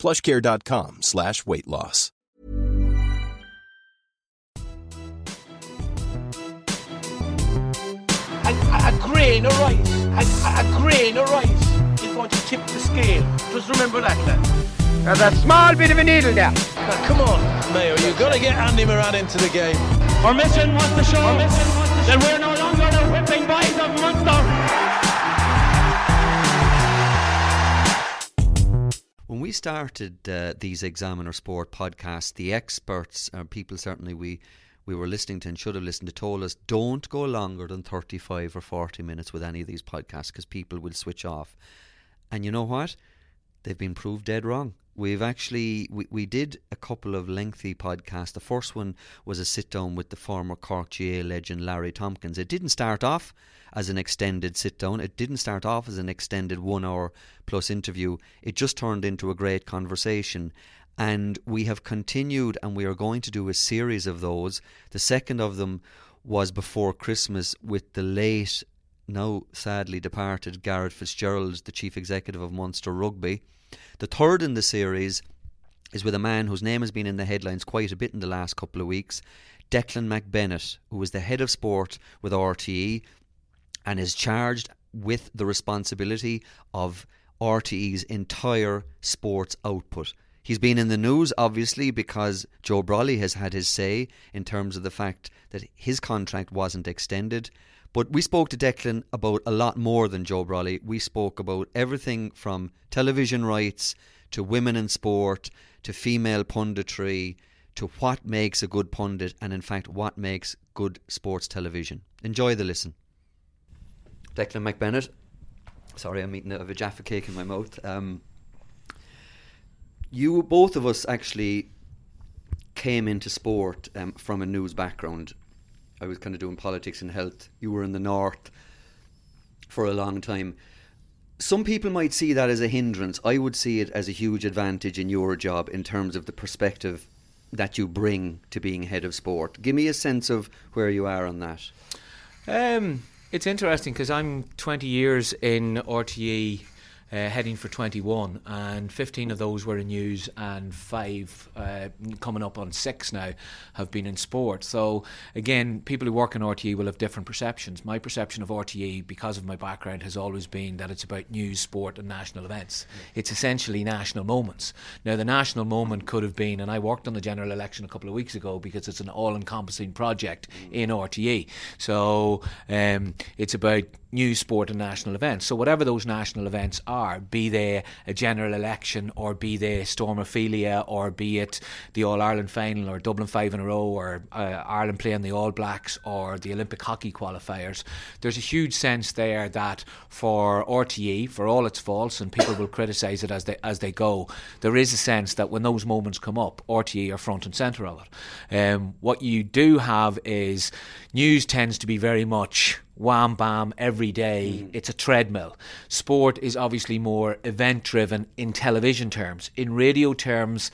plushcare.com slash weight loss. A, a, a grain of rice, a, a grain of rice is going to tip the scale. Just remember that, lad. There's a small bit of a needle there. Now, come on, Mayo, you've got to get Andy Moran into the game. Our mission was to show that we're no longer the whipping When we started uh, these Examiner Sport podcasts, the experts, uh, people certainly we we were listening to and should have listened to, told us don't go longer than 35 or 40 minutes with any of these podcasts because people will switch off. And you know what? They've been proved dead wrong. We've actually we, we did a couple of lengthy podcasts. The first one was a sit down with the former Cork GA legend Larry Tompkins. It didn't start off as an extended sit down. It didn't start off as an extended one hour plus interview. It just turned into a great conversation. And we have continued and we are going to do a series of those. The second of them was before Christmas with the late, now sadly departed Garrett Fitzgerald, the chief executive of Munster Rugby. The third in the series is with a man whose name has been in the headlines quite a bit in the last couple of weeks, Declan McBennett, who was the head of sport with RTE and is charged with the responsibility of RTE's entire sports output. He's been in the news, obviously, because Joe Brolly has had his say in terms of the fact that his contract wasn't extended. But we spoke to Declan about a lot more than Joe Brolly. We spoke about everything from television rights to women in sport to female punditry to what makes a good pundit and, in fact, what makes good sports television. Enjoy the listen. Declan McBennett. Sorry, I'm eating a, a Jaffa cake in my mouth. Um, you, both of us, actually came into sport um, from a news background. I was kind of doing politics and health. You were in the north for a long time. Some people might see that as a hindrance. I would see it as a huge advantage in your job in terms of the perspective that you bring to being head of sport. Give me a sense of where you are on that. Um, it's interesting because I'm 20 years in RTE. Uh, heading for 21, and 15 of those were in news, and five uh, coming up on six now have been in sport. So, again, people who work in RTE will have different perceptions. My perception of RTE, because of my background, has always been that it's about news, sport, and national events. It's essentially national moments. Now, the national moment could have been, and I worked on the general election a couple of weeks ago because it's an all encompassing project in RTE. So, um, it's about news, sport, and national events. So, whatever those national events are, be they a general election, or be they Storm Ophelia, or be it the All Ireland final, or Dublin five in a row, or uh, Ireland playing the All Blacks, or the Olympic hockey qualifiers, there's a huge sense there that for RTE, for all its faults, and people will criticise it as they as they go, there is a sense that when those moments come up, RTE are front and centre of it. Um, what you do have is news tends to be very much wham bam every day. Mm. It's a treadmill. Sport is obviously more event driven in television terms. In radio terms,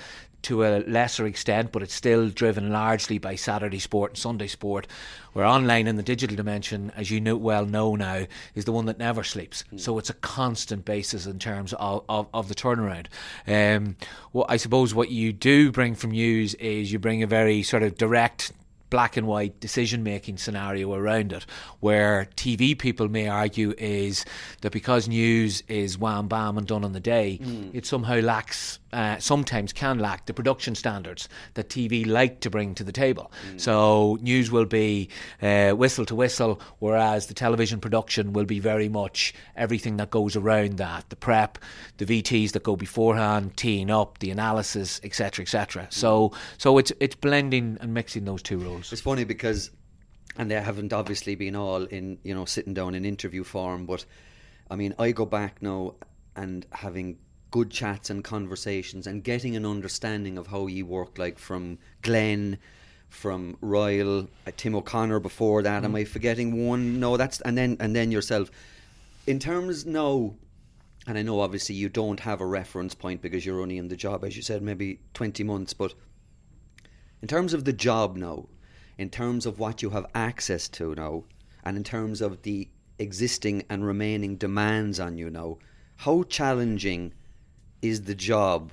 to a lesser extent, but it's still driven largely by Saturday sport and Sunday sport. Where online in the digital dimension, as you know, well know now, is the one that never sleeps. So it's a constant basis in terms of, of, of the turnaround. Um, well, I suppose what you do bring from news is you bring a very sort of direct black and white decision making scenario around it, where TV people may argue is that because news is wham bam and done on the day, hmm. it somehow lacks, uh, sometimes can lack the production standards that TV like to bring to the table. So news will be uh, whistle to whistle, whereas the television production will be very much everything that goes around that the prep, the VTs that go beforehand, teeing up, the analysis, etc., etc. So, so it's it's blending and mixing those two roles. It's funny because, and they haven't obviously been all in, you know, sitting down in interview form, but I mean, I go back now and having good chats and conversations and getting an understanding of how you work, like from Glenn, from Ryle, uh, Tim O'Connor before that. Am I forgetting one? No, that's and then and then yourself. In terms now, and I know obviously you don't have a reference point because you're only in the job, as you said, maybe twenty months, but in terms of the job now, in terms of what you have access to now, and in terms of the existing and remaining demands on you now, how challenging is the job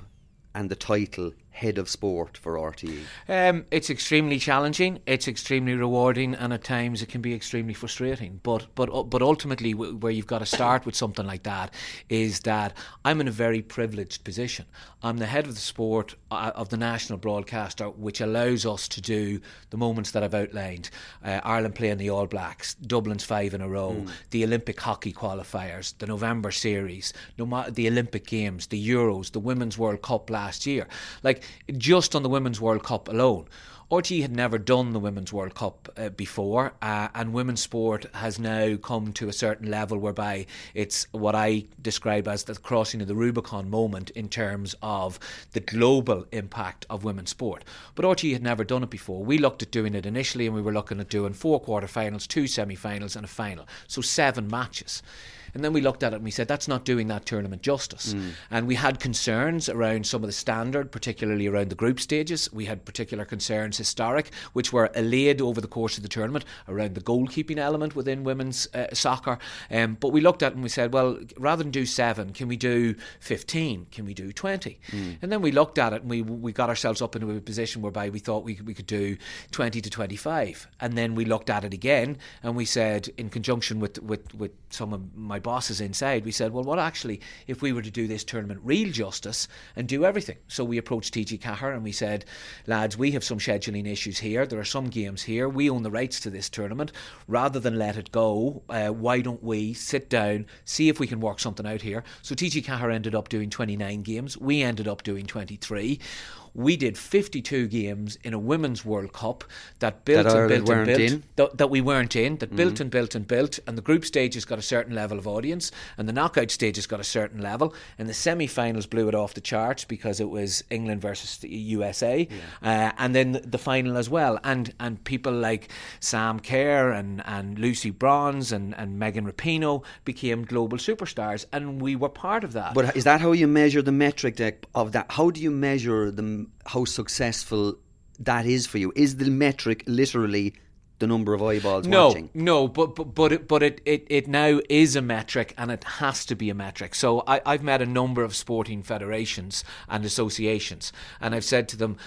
and the title head of sport for RTE? Um, it's extremely challenging. It's extremely rewarding, and at times it can be extremely frustrating. But but uh, but ultimately, w- where you've got to start with something like that is that I'm in a very privileged position. I'm the head of the sport uh, of the national broadcaster, which allows us to do the moments that I've outlined. Uh, Ireland playing the All Blacks, Dublin's five in a row, the Olympic hockey qualifiers, the November series, no matter the Olympic Games, the Euros, the Women's World Cup last year. Like just on the Women's World Cup alone. RTE had never done the Women's World Cup uh, before, uh, and women's sport has now come to a certain level whereby it's what I describe as the crossing of the Rubicon moment in terms of the global impact of women's sport. But RTE had never done it before. We looked at doing it initially, and we were looking at doing four quarter-finals, two semi-finals, and a final, so seven matches. And then we looked at it and we said, that's not doing that tournament justice. And we had concerns around some of the standard, particularly around the group stages. We had particular concerns, historic, which were allayed over the course of the tournament around the goalkeeping element within women's uh, soccer. Um, but we looked at it and we said, well, rather than do seven, can we do 15? Can we do 20? And then we looked at it and we, we got ourselves up into a position whereby we thought we, we could do 20 to 25. And then we looked at it again and we said, in conjunction with, with, with some of my bosses inside, we said, well, what actually, if we were to do this tournament real justice and do everything? So we approached TG Cahir and we said, lads, we have some scheduling issues here. There are some games here. We own the rights to this tournament. Rather than let it go, uh, why don't we sit down, see if we can work something out here? So TG Cahir ended up doing 29 games. We ended up doing 23 we did 52 games in a women's World Cup that built That and built and built in? that, that we weren't in that built and built and built. And the group stages got a certain level of audience and the knockout stages got a certain level. And the semi-finals blew it off the charts because it was England versus the USA uh, and then the, the final as well. And and people like Sam Kerr and, and Lucy Bronze and, and Megan Rapinoe became global superstars and we were part of that. But is that how you measure the metric of that? How do you measure the how successful that is for you? Is the metric literally the number of eyeballs no, watching? No, but but but it, but it, it, it now is a metric, and it has to be a metric. So I, I've met a number of sporting federations and associations, and I've said to them.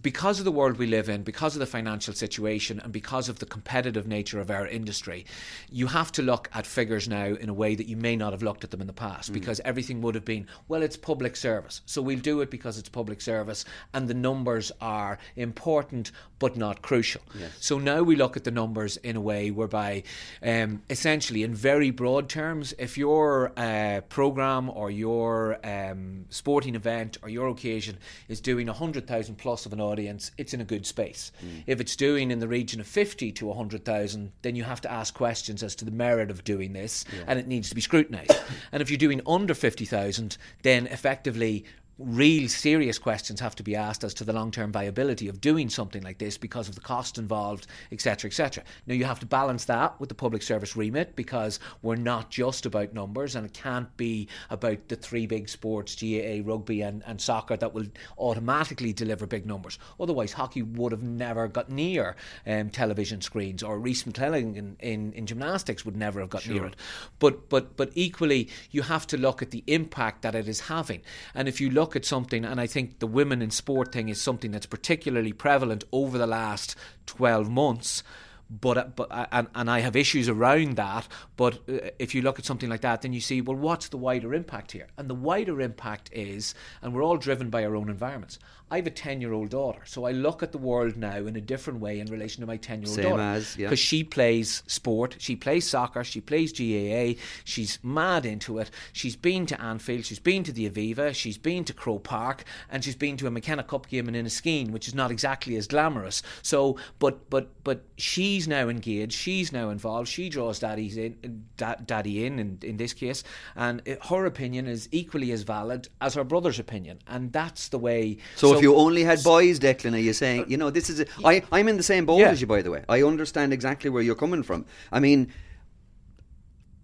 Because of the world we live in, because of the financial situation, and because of the competitive nature of our industry, you have to look at figures now in a way that you may not have looked at them in the past. Because everything would have been, well, it's public service, so we'll do it because it's public service, and the numbers are important but not crucial. So now we look at the numbers in a way whereby, um, essentially, in very broad terms, if your uh, program or your um, sporting event or your occasion is doing 100,000 plus of an audience, it's in a good space. Mm. If it's doing in the region of 50 to 100,000, then you have to ask questions as to the merit of doing this and it needs to be scrutinised. and if you're doing under 50,000, then effectively real serious questions have to be asked as to the long-term viability of doing something like this because of the cost involved, etc., etc. Now you have to balance that with the public service remit because we're not just about numbers, and it can't be about the three big sports, GAA, rugby, and, and soccer, that will automatically deliver big numbers. Otherwise, hockey would have never got near um, television screens, or Rhys McClenaghan in, in, in gymnastics would never have got near it. But but but equally, you have to look at the impact that it is having, and if you look at something, and I think the women in sport thing is something that's particularly prevalent over the last 12 months. But, but and, and I have issues around that. But uh, if you look at something like that, then you see, well, what's the wider impact here? And the wider impact is, and we're all driven by our own environments. I have a 10 year old daughter, so I look at the world now in a different way in relation to my 10 year old Same daughter. as, yeah. Because she plays sport, she plays soccer, she plays GAA, she's mad into it. She's been to Anfield, she's been to the Aviva, she's been to Croke Park, and she's been to a McKenna Cup game in Inniskeen, which is not exactly as glamorous. So, but but but she's she's now engaged, she's now involved, she draws daddy's in, da- daddy in, in, in this case, and it, her opinion is equally as valid as her brother's opinion, and that's the way. So, if you only had boys, Declan, are you saying, you know, this is. A, I, I'm in the same boat Yeah. as you, by the way. I understand exactly where you're coming from. I mean,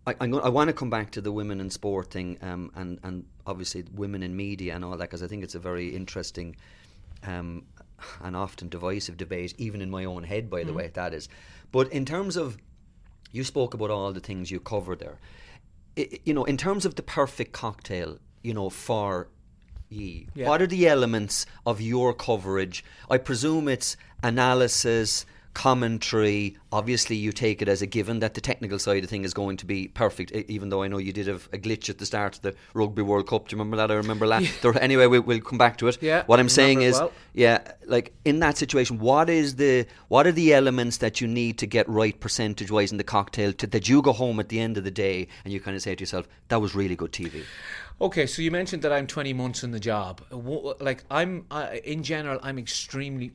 I, I'm go- I want to come back to the women in sport thing um, and, and obviously women in media and all that because I think it's a very interesting um, and often divisive debate, even in my own head, by the way, that is. But in terms of, you spoke about all the things you covered there. I, I- you know, in terms of the perfect cocktail, you know, for ye, Yeah. what are the elements of your coverage? I presume it's analysis, commentary. Obviously, you take it as a given that the technical side of thing is going to be perfect. Even though I know you did have a glitch at the start of the Rugby World Cup. Do you remember that? I remember that. There, anyway, we, we'll come back to it. Yeah, What I'm saying is, well. yeah, like in that situation, what is the what are the elements that you need to get right percentage wise in the cocktail to, that you go home at the end of the day and you kind of say to yourself, that was really good TV. Okay, so you mentioned that I'm 20 months in the job. Like I'm, in general, I'm extremely,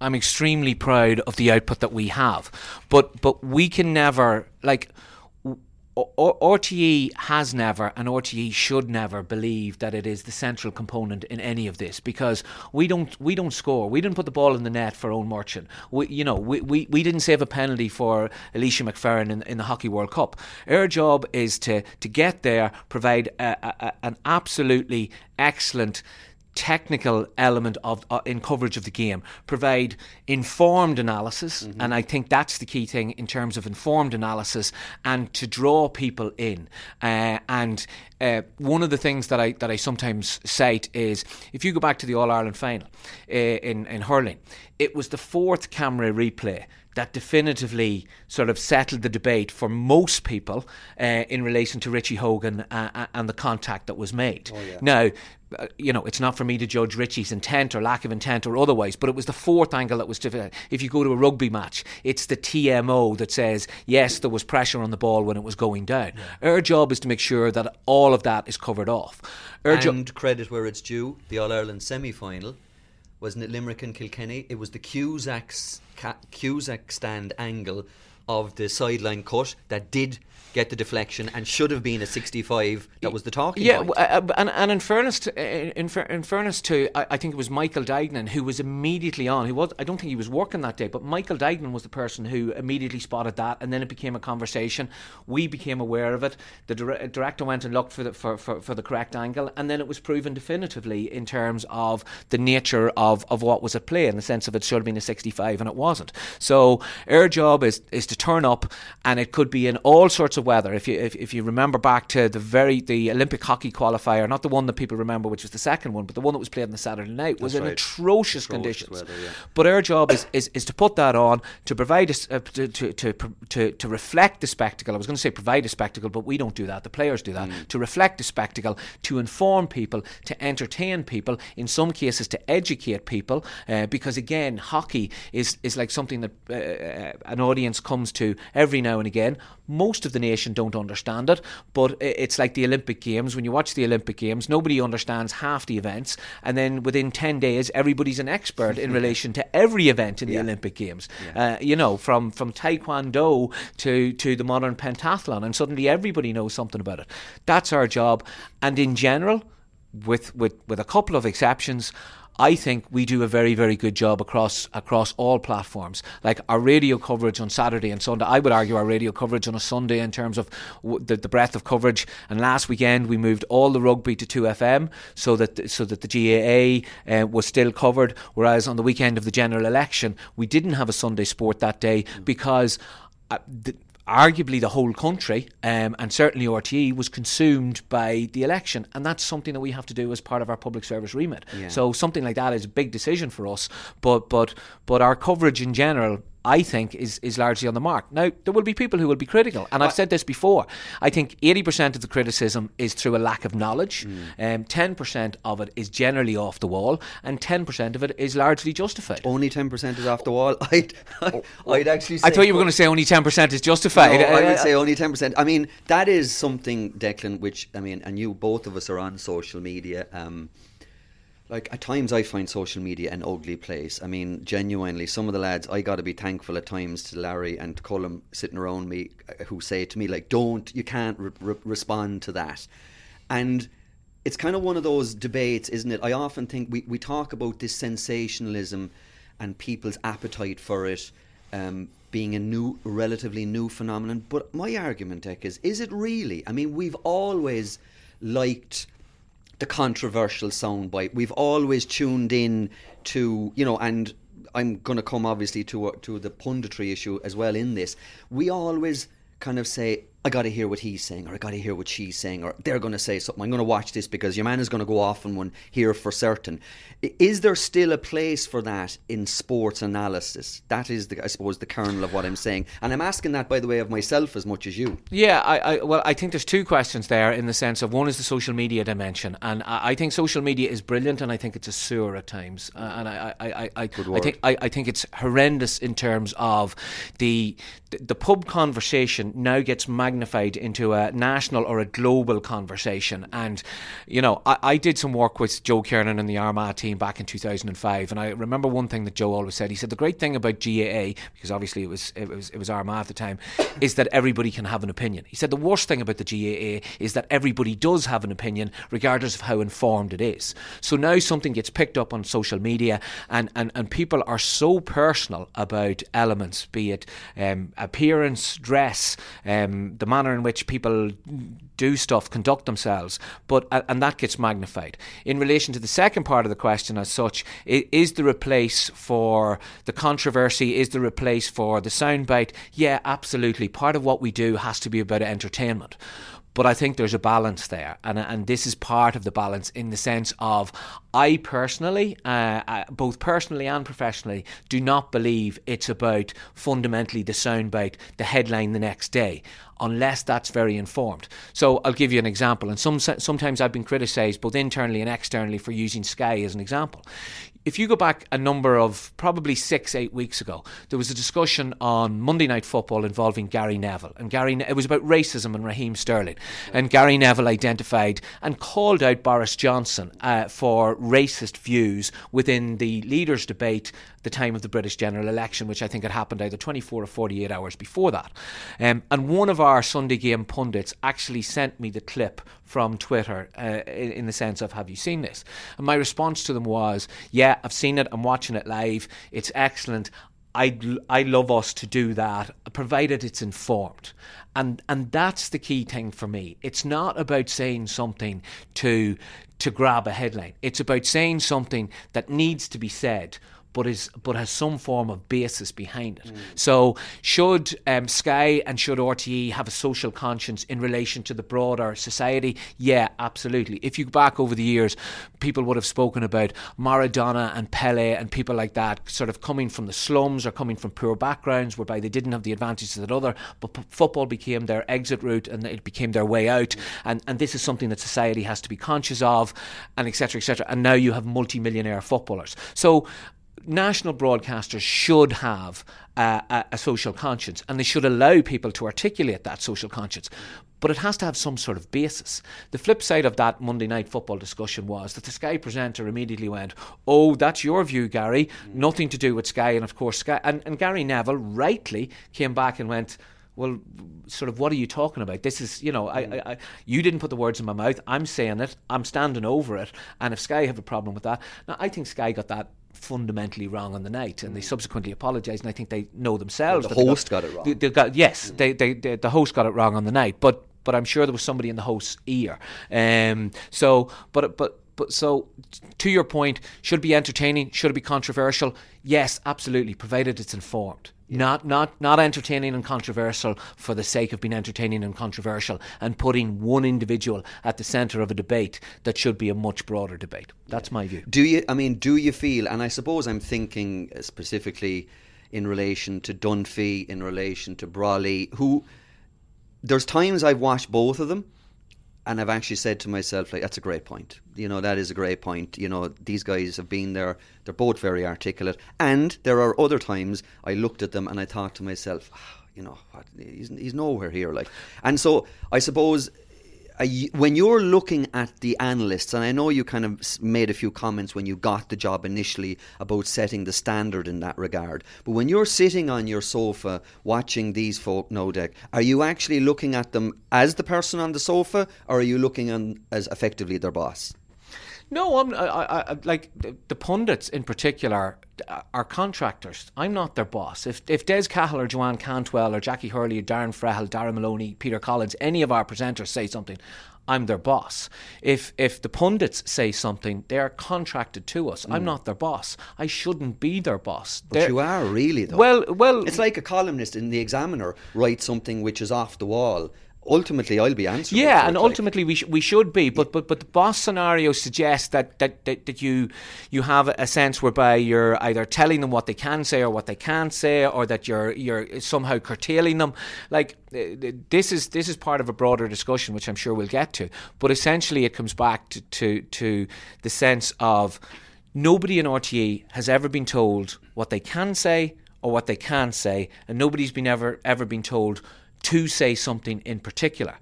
I'm extremely proud of the output that we have. But but we can never like. O- RTE has never and RTE should never believe that it is the central component in any of this because we don't we don't score. We didn't put the ball in the net for own merchant. We you know we, we, we didn't save a penalty for Ayeisha McFerran in, in the Hockey World Cup. Our job is to to get there provide a, a- an absolutely excellent technical element of uh, in coverage of the game. Provide informed analysis and I think that's the key thing in terms of informed analysis and to draw people in. Uh, and uh, one of the things that I that I sometimes cite is if you go back to the All Ireland final uh, in in hurling it was the fourth camera replay that definitively sort of settled the debate for most people uh, in relation to Richie Hogan uh, uh, and the contact that was made. Now, uh, you know, it's not for me to judge Richie's intent or lack of intent or otherwise, but it was the fourth angle that was. Diff- if you go to a rugby match, it's the TMO that says yes, there was pressure on the ball when it was going down. Our job is to make sure that all of that is covered off. Our jo- and credit where it's due, the All Ireland semi final wasn't it Limerick and Kilkenny? It was the Cusack, ca- Cusack stand angle of the sideline cut that did get the deflection and should have been a 65 that was the talking Yeah, point. uh, uh, and, and in fairness, to, uh, in, in fairness to, I, I think it was Michael Duignan who was immediately on. He was, I don't think he was working that day, but Michael Duignan was the person who immediately spotted that, and then it became a conversation. We became aware of it. The dir- director went and looked for the for, for, for the correct angle, and then it was proven definitively in terms of the nature of, of what was at play, in the sense of it should have been a 65, and it wasn't. So our job is is to turn up, and it could be in all sorts of weather. If you if, if you remember back to the very the Olympic hockey qualifier, not the one that people remember, which was the second one, but the one that was played on the Saturday night, was That's in right. atrocious, Atrocious conditions. weather, yeah. But our job is, is, is to put that on to provide a uh, to, to, to, to to reflect the spectacle. I was going to say provide a spectacle, but we don't do that. The players do that Mm. to reflect the spectacle, to inform people, to entertain people. In some cases, to educate people, uh, because again, hockey is is like something that uh, uh, an audience comes to every now and again. Most of the nation don't understand it, but it's like the Olympic Games. When you watch the Olympic Games, nobody understands half the events, and then within ten days, everybody's an expert in relation to every event in the Olympic Games. Uh, you know, from from Taekwondo to to the modern pentathlon, and suddenly everybody knows something about it. That's our job, and in general, with with with a couple of exceptions. I think we do a very, very good job across across all platforms. Like our radio coverage on Saturday and Sunday, I would argue our radio coverage on a Sunday in terms of w- the, the breadth of coverage. And last weekend we moved all the rugby to two FM so that so that the GAA uh, was still covered. Whereas on the weekend of the general election, we didn't have a Sunday sport that day because. Uh, the, arguably the whole country, um, and certainly RTE, was consumed by the election. And that's something that we have to do as part of our public service remit. So something like that is a big decision for us. But but but our coverage in general. I think is is largely on the mark. Now there will be people who will be critical, and I've said this before. I think eighty percent of the criticism is through a lack of knowledge. Um, Ten percent of it is generally off the wall, and ten percent of it is largely justified. Only 10% is off the wall. I'd, I'd actually say. I thought you were going to say only ten percent is justified. No, I would say only 10%. I mean, that is something, Declan, which, I mean, and you, both of us are on social media. Um, like at times I find social media an ugly place. I mean, genuinely, some of the lads I got to be thankful at times to Larry and Cullum sitting around me uh, who say to me like, "Don't, you can't re- re- respond to that," and it's kind of one of those debates, isn't it? I often think we, we talk about this sensationalism and people's appetite for it um, being a new, relatively new phenomenon. But my argument, is is it really? I mean, we've always liked the controversial soundbite. We've always tuned in to, you know, and I'm going to come obviously to uh, to the punditry issue as well in this. We always kind of say, I got to hear what he's saying, or I got to hear what she's saying, or they're going to say something. I'm going to watch this because your man is going to go off on one here for certain. Is there still a place for that in sports analysis? That is, the, I suppose, the kernel of what I'm saying. And I'm asking that, by the way, of myself as much as you. Yeah, I, I well, I think there's two questions there in the sense of one is the social media dimension, and I, I think social media is brilliant, and I think it's a sewer at times, uh, and I, I, I, I, I think I, I think it's horrendous in terms of the the, the pub conversation now gets magnified into a national or a global conversation. And, you know, I, I did some work with Joe Kernan and the Armagh team back in 2005. And I remember one thing that Joe always said. He said, the great thing about GAA, because obviously it was, it was, it was Armagh at the time, is that everybody can have an opinion. He said, the worst thing about the GAA is that everybody does have an opinion, regardless of how informed it is. So now something gets picked up on social media, and, and, and people are so personal about elements, be it um, appearance, dress, um, the manner in which people do stuff, conduct themselves, but and that gets magnified. In relation to the second part of the question, as such, is there a place for the controversy? Is there a place for the soundbite? Yeah, absolutely. Part of what we do has to be about entertainment. But I think there's a balance there, and and this is part of the balance in the sense of I personally, uh, uh, both personally and professionally, do not believe it's about fundamentally the soundbite, the headline the next day, unless that's very informed. So I'll give you an example, and some sometimes I've been criticised both internally and externally for using Sky as an example if you go back a number of probably six, eight weeks ago, there was a discussion on Monday Night Football involving Gary Neville, and Gary it was about racism and Raheem Sterling, and Gary Neville identified and called out Boris Johnson uh, for racist views within the leaders' debate the time of the British general election, which I think had happened either 24 or 48 hours before that. Um, and one of our Sunday game pundits actually sent me the clip from Twitter uh, in, in the sense of, Have you seen this? And my response to them was, Yeah, I've seen it. I'm watching it live. It's excellent. I I love us to do that, provided it's informed, and and that's the key thing for me. It's not about saying something to to grab a headline. It's about saying something that needs to be said but is but has some form of basis behind it. Mm. So should um, Sky and should RTE have a social conscience in relation to the broader society? Yeah, absolutely. If you go back over the years, people would have spoken about Maradona and Pele and people like that, sort of coming from the slums or coming from poor backgrounds, whereby they didn't have the advantages that other, but p- football became their exit route and it became their way out. Mm. And and this is something that society has to be conscious of, and etc. etc. And now you have multi-millionaire footballers. So national broadcasters should have uh, a, a, social conscience and they should allow people to articulate that social conscience. But it has to have some sort of basis. The flip side of that Monday night football discussion was that the Sky presenter immediately went, Oh, that's your view, Gary. Nothing to do with Sky. And of course, Sky. And, and Gary Neville rightly came back and went, well, sort of, what are you talking about? This is, you know, I, I, I, you didn't put the words in my mouth. I'm saying it. I'm standing over it. And if Sky have a problem with that, now I think Sky got that fundamentally wrong on the night, and they mm. subsequently apologised. And I think they know themselves. Well, the host got, got, it wrong. They, they got, yes, mm. they, they, they, the host got it wrong on the night, but but I'm sure there was somebody in the host's ear. Um, so, but but but so to your point, should it be entertaining? Should it be controversial? Yes, absolutely, provided it's informed. Yeah. Not not not entertaining and controversial for the sake of being entertaining and controversial and putting one individual at the centre of a debate that should be a much broader debate. That's yeah. my view. Do you I mean do you feel and I suppose I'm thinking specifically in relation to Dunphy, in relation to Brolly, who there's times I've watched both of them and I've actually said to myself, like, that's a great point. You know, that is a great point. You know, these guys have been there. They're both very articulate. And there are other times I looked at them and I thought to myself, oh, you know, what, he's, he's nowhere here. Like, and so I suppose when you're looking at the analysts, and I know you kind of made a few comments when you got the job initially about setting the standard in that regard, but when you're sitting on your sofa watching these folk, no deck, are you actually looking at them as the person on the sofa, or are you looking on as effectively their boss? No, I'm I, I, like the, the pundits in particular are contractors. I'm not their boss. If if Des Cahill or Joanne Cantwell or Jacqui Hurley, or Darren Frehill, Darragh Maloney, Peter Collins, any of our presenters say something, I'm their boss. If if the pundits say something, they are contracted to us. Mm. I'm not their boss. I shouldn't be their boss. But They're, you are really though. Well, well, it's like a columnist in the Examiner writes something which is off the wall ultimately I'll be answering. Yeah, and ultimately we sh- we should be, but but but the boss scenario suggests that, that that that you you have a sense whereby you're either telling them what they can say or what they can't say, or that you're you're somehow curtailing them. Like uh, this is this is part of a broader discussion, which I'm sure we'll get to. But essentially, it comes back to to, to the sense of nobody in RTE has ever been told what they can say or what they can't say, and nobody's been ever ever been told to say something in particular.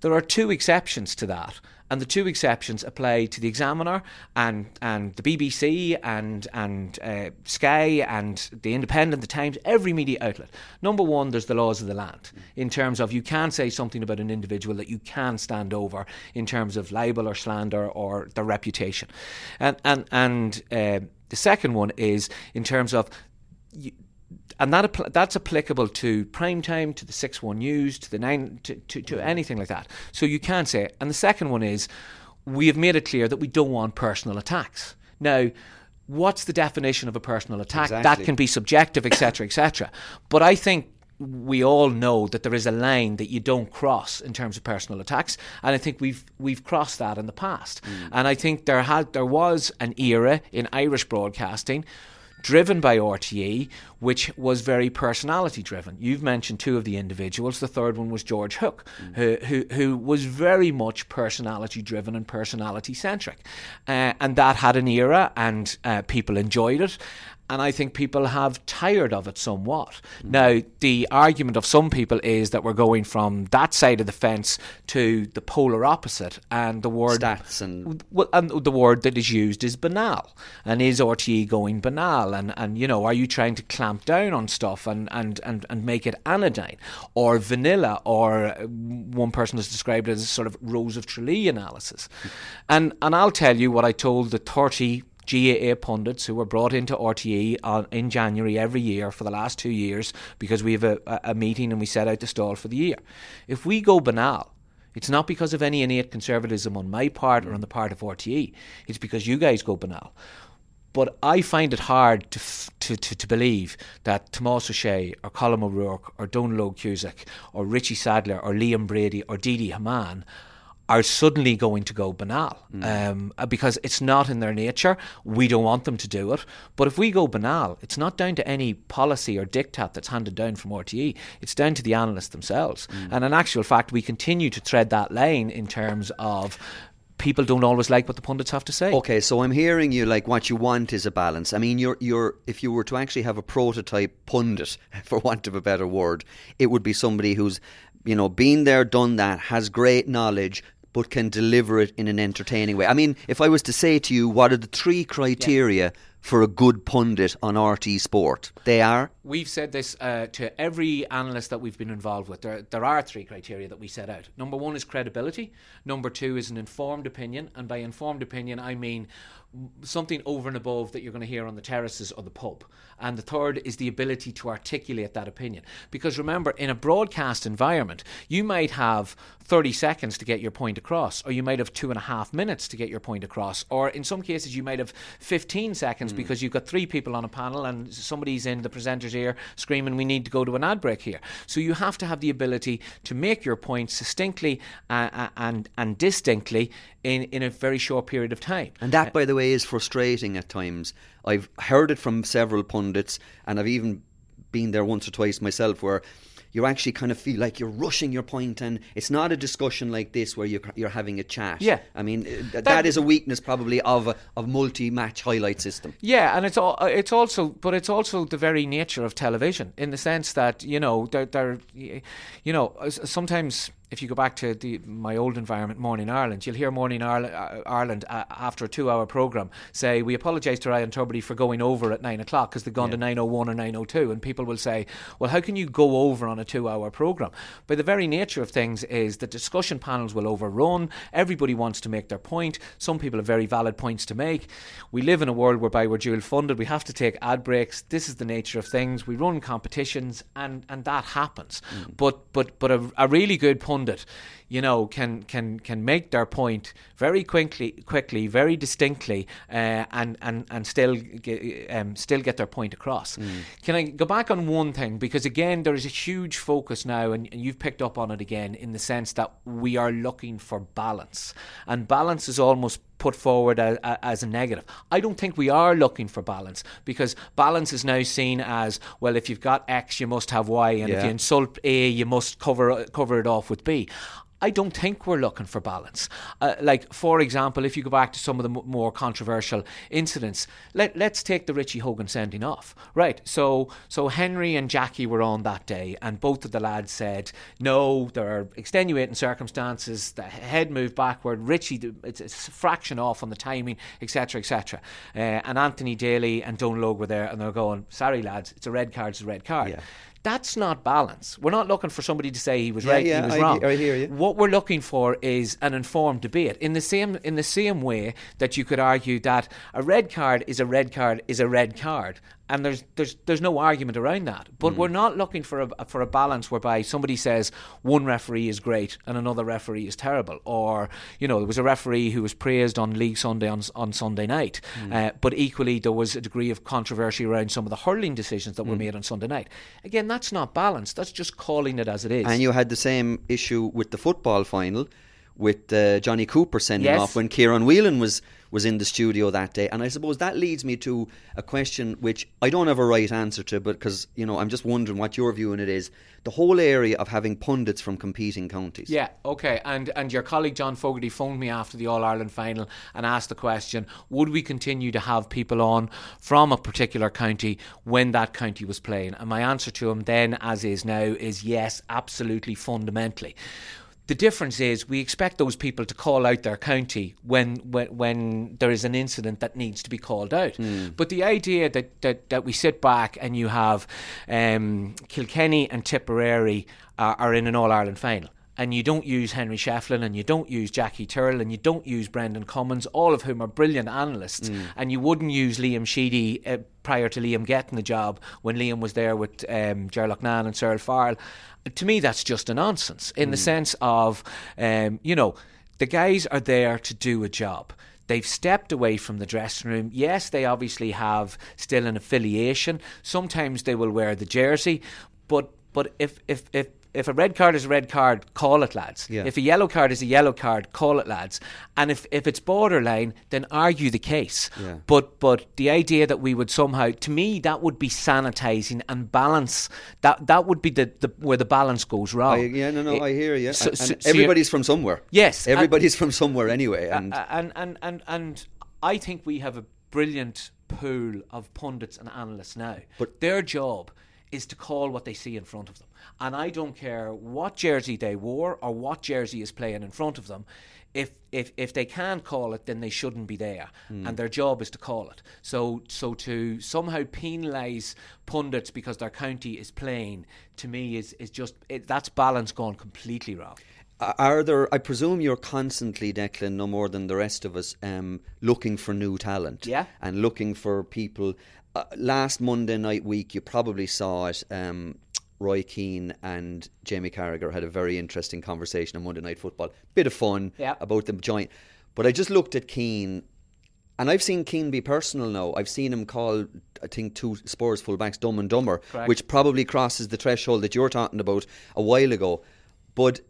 There are two exceptions to that, and the two exceptions apply to the Examiner and and the BBC and and uh, Sky and the Independent, the Times, every media outlet. Number one, there's the laws of the land in terms of you can say something about an individual that you can stand over in terms of libel or slander or their reputation, and and and uh, the second one is in terms of. And that that's applicable to prime time, to the six one news, to the nine, to, to, to anything like that. So you can say it. And the second one is we have made it clear that we don't want personal attacks. Now, what's the definition of a personal attack? Exactly. That can be subjective, etc., etc. But I think we all know that there is a line that you don't cross in terms of personal attacks, and I think we've we've crossed that in the past. Mm. And I think there had there was an era in Irish broadcasting driven by RTE, which was very personality driven. You've mentioned two of the individuals. The third one was George Hook, mm. who, who, who was very much personality driven and personality centric. Uh, and that had an era, and uh, people enjoyed it and I think people have tired of it somewhat. Mm. Now, the argument of some people is that we're going from that side of the fence to the polar opposite, and the word stats and well, and the word that is used is banal. And is RTE going banal? And and you know, are you trying to clamp down on stuff and and and, and make it anodyne or vanilla? Or uh, one person has described it as a sort of Rose of Tralee analysis. Mm. And and I'll tell you what I told the thirty GAA pundits who were brought into RTE on, uh, in January every year for the last two years because we have a, a meeting and we set out the stall for the year. If we go banal, it's not because of any innate conservatism on my part or on the part of RTE. It's because you guys go banal. But I find it hard to, to, to, to, believe that Tomás Ó Sé or Colm O'Rourke or Dónal Cusack or Richie Sadlier or Liam Brady or Didi Hamann are suddenly going to go banal mm. um, uh, because it's not in their nature. We don't want them to do it. But if we go banal, it's not down to any policy or diktat that's handed down from RTE. It's down to the analysts themselves. Mm. And in actual fact, we continue to tread that line in terms of people don't always like what the pundits have to say. Okay, so I'm hearing you like what you want is a balance. I mean, you're you're if you were to actually have a prototype pundit, for want of a better word, it would be somebody who's you know been there, done that, has great knowledge, but can deliver it in an entertaining way. I mean, if I was to say to you, what are the three criteria yeah. for a good pundit on RT Sport? They are? We've said this uh, to every analyst that we've been involved with. There, there are three criteria that we set out. Number one is credibility. Number two is an informed opinion. And by informed opinion, I mean something over and above that you're going to hear on the terraces or the pub. And the third is the ability to articulate that opinion. Because remember, in a broadcast environment, you might have 30 seconds to get your point across, or you might have two and a half minutes to get your point across, or in some cases, you might have 15 seconds mm. because you've got three people on a panel and somebody's in the presenter's ear screaming, We need to go to an ad break here. So you have to have the ability to make your point succinctly uh, uh and, and distinctly in, in a very short period of time. And that, by the way, is frustrating at times. I've heard it from several pundits, and I've even been there once or twice myself where you actually kind of feel like you're rushing your point and it's not a discussion like this where you're, you're having a chat. Yeah. I mean uh, that, that is a weakness probably of a of multi-match highlight system. Yeah and it's all it's also but it's also the very nature of television in the sense that you know they're, they're you know sometimes if you go back to the, my old environment, Morning Ireland, you'll hear Morning Ireland, uh, Ireland uh, after a two-hour program say, "We apologise to Ryan Tubridy for going over at nine o'clock because they've gone to nine o one or nine o two," and people will say, "Well, how can you go over on a two-hour program?" By the very nature of things, is that discussion panels will overrun. Everybody wants to make their point. Some people have very valid points to make. We live in a world whereby we're dual funded. We have to take ad breaks. This is the nature of things. We run competitions, and and that happens. But but but a, a really good pundit, you know, can can can make their point very quickly, quickly, very distinctly, uh, and and and still get, um, still get their point across. Can I go back on one thing? Because again, there is a huge focus now, and, and you've picked up on it again in the sense that we are looking for balance, and balance is almost put forward as, as, a negative. I don't think we are looking for balance because balance is now seen as well. If you've got X, you must have Y, and if you insult A, you must cover cover it off with B. I don't think we're looking for balance. Uh, like, for example, if you go back to some of the m- more controversial incidents, let, let's take the Richie Hogan sending off. Right. So, so Henry and Jackie were on that day, and both of the lads said, no, there are extenuating circumstances. The head moved backward. Richie, it's a fraction off on the timing, etc., etc. Uh, and Anthony Daly and Dónal Óg were there, and they're going, sorry, lads, it's a red card, it's a red card. Yeah. That's not balance. We're not looking for somebody to say he was Yeah, right, yeah, he was I- wrong. I hear you. What we're looking for is an informed debate. In the same in the same way that you could argue that a red card is a red card is a red card, and there's there's there's no argument around that. But Mm. we're not looking for a for a balance whereby somebody says one referee is great and another referee is terrible, or you know there was a referee who was praised on League Sunday on on Sunday night, Mm. uh, but equally there was a degree of controversy around some of the hurling decisions Mm. that were made on Sunday night. Again, that's not balance. That's just calling it as it is. And you had the same issue with the football final with uh, Johnny Cooper sending Yes. off when Ciarán Whelan was was in the studio that day. And I suppose that leads me to a question which I don't have a right answer to, but because you know I'm just wondering what your view on it is. The whole area of having pundits from competing counties. Yeah, okay. And and your colleague John Fogarty phoned me after the All Ireland final and asked the question: Would we continue to have people on from a particular county when that county was playing? And my answer to him then, as is now, is yes, absolutely, fundamentally. The difference is we expect those people to call out their county when when, when there is an incident that needs to be called out. But the idea that, that, that we sit back and you have um, Kilkenny and Tipperary are, are in an All Ireland final and you don't use Henry Shefflin and you don't use Jackie Tyrrell and you don't use Brendan Cummins, all of whom are brilliant analysts, and you wouldn't use Liam Sheedy uh, prior to Liam getting the job when Liam was there with um, Ger Loughnane and Cyril Farrell. To me, that's just a nonsense in the sense of, um, you know, the guys are there to do a job. They've stepped away from the dressing room. Yes, they obviously have still an affiliation. Sometimes they will wear the jersey, but but if if if if a red card is a red card, call it, lads. Yeah. If a yellow card is a yellow card, call it, lads. And if, if it's borderline, then argue the case. Yeah. But but the idea that we would somehow, to me, that would be sanitising and balance. That that would be the, the where the balance goes wrong. I, yeah, no, no, It- I hear you. so- and, and so everybody's from somewhere. Yes, and- everybody's from somewhere anyway. And and, and, and, and I think we have a brilliant pool of pundits and analysts now. But- their job is to call what they see in front of them. And I don't care what jersey they wore or what jersey is playing in front of them. If, if, if they can't call it, then they shouldn't be there, and their job is to call it. So so to somehow penalise pundits because their county is playing, to me is is just it, that's balance gone completely wrong. Are there? I presume you're constantly, Declan, no more than the rest of us, um, looking for new talent. Yeah. and looking for people. Uh, last Monday night week, you probably saw it. Um, Roy Keane and Jamie Carragher had a very interesting conversation on Monday Night Football. Bit of fun Yeah. about them joint. But I just looked at Keane, and I've seen Keane be personal now. I've seen him call, I think, two Spurs fullbacks dumb and dumber, Correct. which probably crosses the threshold that you're talking about a while ago. But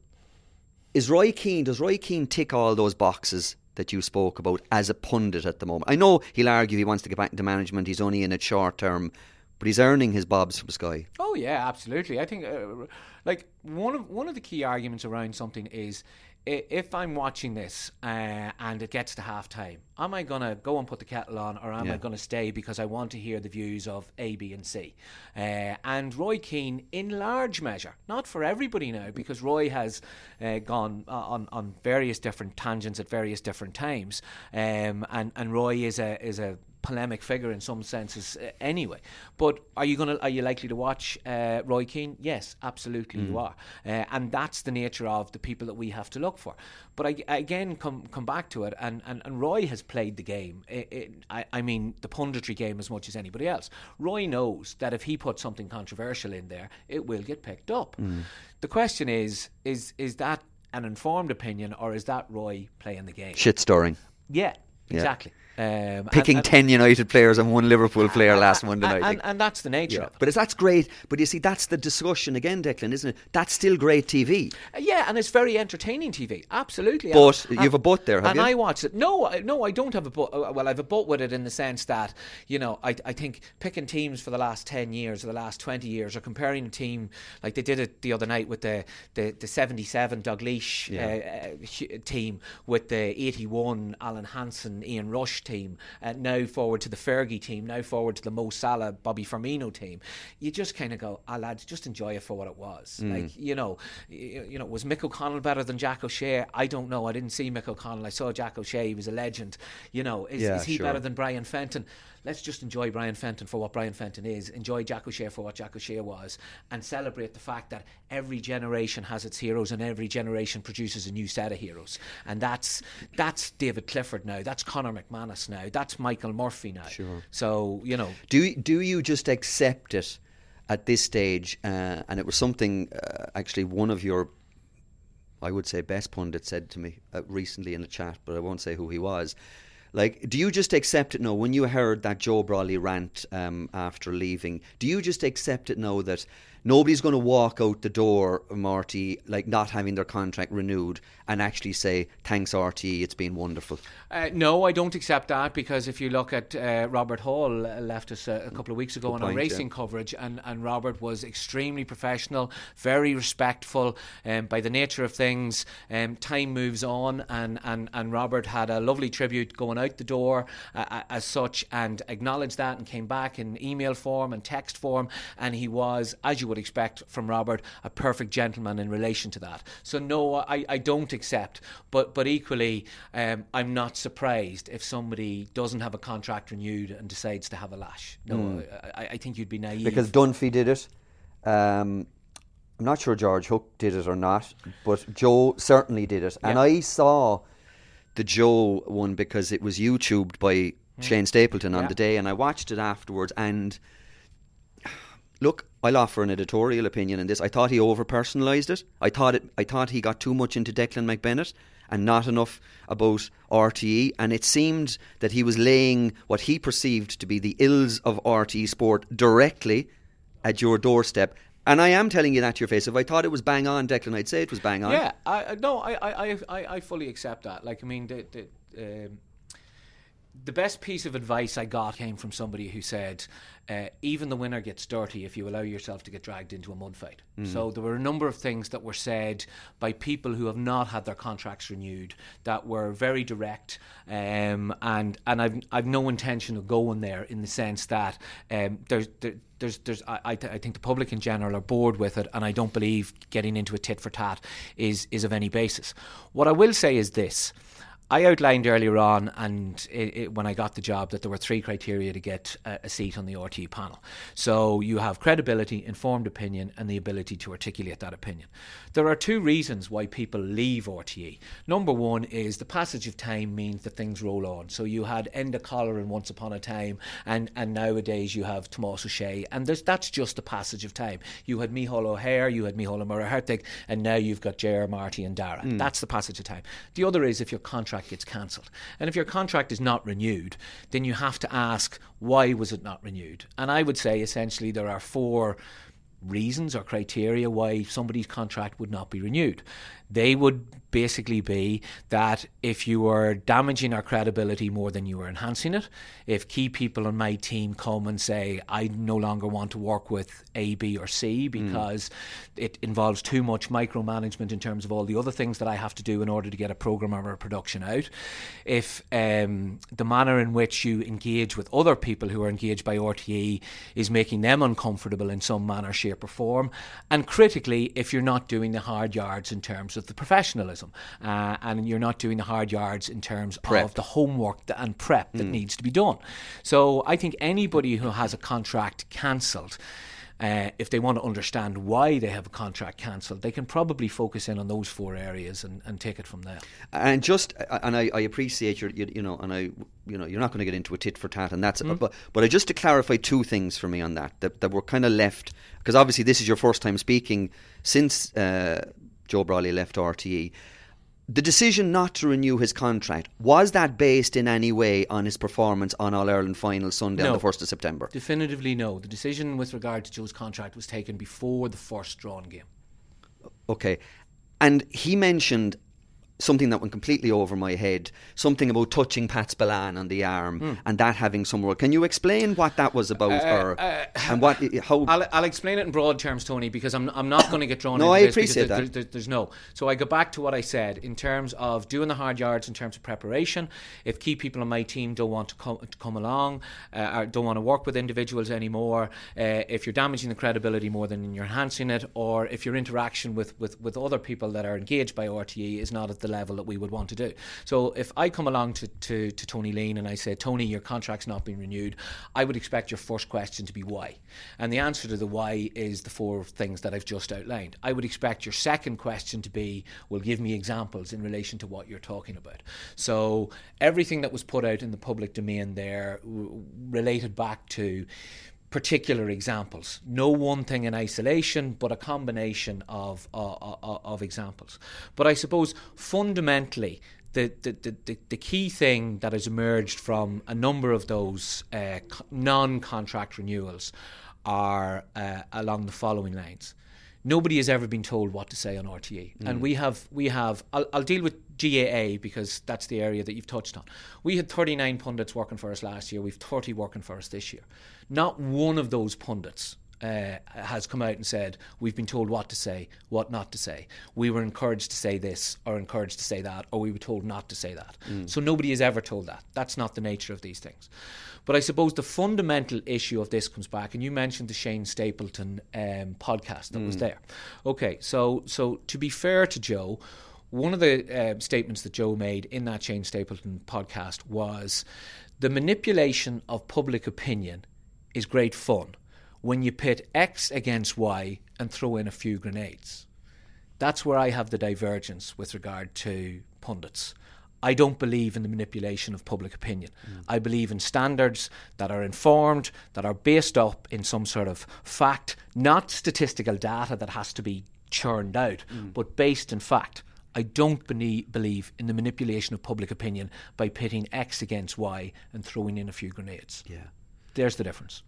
is Roy Keane, does Roy Keane tick all those boxes that you spoke about as a pundit at the moment? I know he'll argue he wants to get back into management, he's only in it short term, but he's earning his bobs from Sky. Oh yeah, absolutely. I think uh, like one of one of the key arguments around something is if I'm watching this uh, and it gets to half time, am I going to go and put the kettle on or am Yeah. I going to stay because I want to hear the views of A, B, and C? Uh, and Roy Keane, in large measure, not for everybody now, because Roy has uh, gone on, on various different tangents at various different times. Um, and, and Roy is a, is a polemic figure in some senses uh, anyway. But are you going to are you likely to watch uh, Roy Keane? Yes, absolutely you are, uh, and that's the nature of the people that we have to look for. But I, again, come come back to it, and, and, and Roy has played the game. It, it, I, I mean, the punditry game as much as anybody else. Roy knows that if he puts something controversial in there, it will get picked up. The question is, is is that an informed opinion, or is that Roy playing the game? Shit storing. Yeah, exactly. Um, Picking and- and- 10 United players and one Liverpool player last Monday night. and, and, that's the nature Yeah. of it. But that's great. But you see, that's the discussion again, Declan, isn't it? That's still great TV. Uh, Yeah, and it's very entertaining TV. Absolutely. But you have a butt there, have and you? I watched it. No, I- no, I don't have a butt. uh, Well, I have a butt with it in the sense that you know, I, I think picking teams for the last ten years or the last twenty years, or comparing a team like they did it the other night with the the, the seventy seven Douglas uh, uh, team with the eighty one Alan Hansen Ian Rush team, uh, now forward to the Fergie team, now forward to the Mo Salah Bobby Firmino team. You just kind of go, ah, lads, just enjoy it for what it was. Mm. Like you know, you, you know, was Mick O'Connell better than Jack O'Shea? I don't know. I didn't see Mick O'Connell. I saw Jack O'Shea. He was a legend. You know, is, Yeah, is he sure. better than Brian Fenton? Let's just enjoy Brian Fenton for what Brian Fenton is. Enjoy Jack O'Shea for what Jack O'Shea was, and celebrate the fact that every generation has its heroes, and every generation produces a new set of heroes. And that's that's David Clifford now. That's Conor McManus now. That's Michael Murphy now. Sure. So you know, Do do you just accept it at this stage? Uh, and it was something uh, actually one of your, I would say, best pundits said to me uh, recently in a chat, but I won't say who he was. Like, do you just accept it now? When you heard that Joe Brolly rant um, after leaving, do you just accept it now that nobody's going to walk out the door, Marty, like not having their contract renewed, and actually say thanks, RTE, it's been wonderful? Uh, no, I don't accept that because if you look at uh, Robert Hall uh, left us a, a couple of weeks ago on our racing yeah. coverage, and, and Robert was extremely professional, very respectful. Um, by the nature of things, um, time moves on, and, and, and Robert had a lovely tribute going out the door uh, uh, as such, and acknowledged that, and came back in email form and text form, and he was, as you would expect from Robert, a perfect gentleman in relation to that. So no, I, I don't accept, but but equally, um, I'm not surprised if somebody doesn't have a contract renewed and decides to have a lash. No, I, I think you'd be naive. Because Dunphy did it. Um, I'm not sure George Hook did it or not, but Joe certainly did it. And Yeah. I saw the Joe one because it was YouTubed by Shane Stapleton on Yeah. the day, and I watched it afterwards. And look, I'll offer an editorial opinion in this. I thought he over personalised it. I thought it. I thought he got too much into Declan McBennett and not enough about RTE. And it seemed that he was laying what he perceived to be the ills of RTE sport directly at your doorstep. And I am telling you that to your face. If I thought it was bang on, Declan, I'd say it was bang on. Yeah, I, no, I, I, I- I, I fully accept that. Like, I mean, the, the, um, the best piece of advice I got came from somebody who said, uh, even the winner gets dirty if you allow yourself to get dragged into a mud fight. So there were a number of things that were said by people who have not had their contracts renewed that were very direct, um, and and I've I've no intention of going there in the sense that um, there's there, there's there's I, I th- I think the public in general are bored with it, and I don't believe getting into a tit for tat is is of any basis. What I will say is this. I outlined earlier on, and it, it, when I got the job, that there were three criteria to get a, a seat on the RTE panel. So you have credibility, informed opinion, and the ability to articulate that opinion. There are two reasons why people leave RTE. Number one is the passage of time means that things roll on. So you had Enda Colleran once upon a time, and, and nowadays you have Tomás Ó Sé, and there's, that's just the passage of time. You had Micheál O'Hehir, you had Mihal Murray and now you've got J.R. Marty and Darragh. Mm. That's the passage of time. The other is if your contract gets cancelled. And if your contract is not renewed, then you have to ask why was it not renewed? And I would say essentially there are four reasons or criteria why somebody's contract would not be renewed. They would basically be that if you are damaging our credibility more than you are enhancing it, if key people on my team come and say, I no longer want to work with A, B, or C because mm. it involves too much micromanagement in terms of all the other things that I have to do in order to get a program or a production out, if um, the manner in which you engage with other people who are engaged by RTE is making them uncomfortable in some manner, shape, or form, and critically, if you're not doing the hard yards in terms of the professionalism uh, and you're not doing the hard yards in terms prep. of the homework and prep that mm. needs to be done. So I think anybody who has a contract cancelled. Uh, if they want to understand why they have a contract cancelled, they can probably focus in on those four areas and, and take it from there. And just, and I, I appreciate your, you, you, know, and I, you know, you're not going to get into a tit for tat, and that's mm. But, but I just to clarify two things for me on that that, that were kind of left because obviously this is your first time speaking since uh, Joe Brolly left RTE the decision not to renew his contract was that based in any way on his performance on All Ireland final Sunday no. on the first of September? Definitively no. The decision with regard to Joe's contract was taken before the first drawn game. Okay, and he mentioned something that went completely over my head. Something about touching Pat Spillane on the arm mm. and that having some role. Can you explain what that was about, uh, or uh, and what how? I'll, I'll, explain it in broad terms, Tony, because I'm I'm not going to get drawn. no, into I this appreciate that. There, there, there's no. So I go back to what I said in terms of doing the hard yards, in terms of preparation. If key people on my team don't want to come to come along, uh, or don't want to work with individuals anymore, uh, if you're damaging the credibility more than you're enhancing it, or if your interaction with, with, with other people that are engaged by RTE is not at the level that we would want to do. So if I come along to, to, to Tony Leen and I say, Tony, your contract's not been renewed, I would expect your first question to be why. And the answer to the why is the four things that I've just outlined. I would expect your second question to be, well, give me examples in relation to what you're talking about. So everything that was put out in the public domain there related back to particular examples. No one thing in isolation, but a combination of, uh, uh, of examples. But I suppose fundamentally, the, the, the, the key thing that has emerged from a number of those uh, non contract renewals are uh, along the following lines. Nobody has ever been told what to say on RTE, mm. and we have we have. I'll, I'll deal with GAA because that's the area that you've touched on. We had 39 pundits working for us last year. We've 30 working for us this year. Not one of those pundits uh, has come out and said we've been told what to say, what not to say. We were encouraged to say this or encouraged to say that, or we were told not to say that. Mm. So nobody has ever told that. That's not the nature of these things. But I suppose the fundamental issue of this comes back, and you mentioned the Shane Stapleton um, podcast that mm. was there. Okay, so so to be fair to Joe one of the uh, statements that Joe made in that Shane Stapleton podcast was the manipulation of public opinion is great fun when you pit X against Y and throw in a few grenades. That's where I have the divergence with regard to pundits. I don't believe in the manipulation of public opinion. Mm. I believe in standards that are informed, that are based up in some sort of fact, not statistical data that has to be churned out, mm. but based in fact. I don't believe in the manipulation of public opinion by pitting X against Y and throwing in a few grenades. Yeah. There's the difference.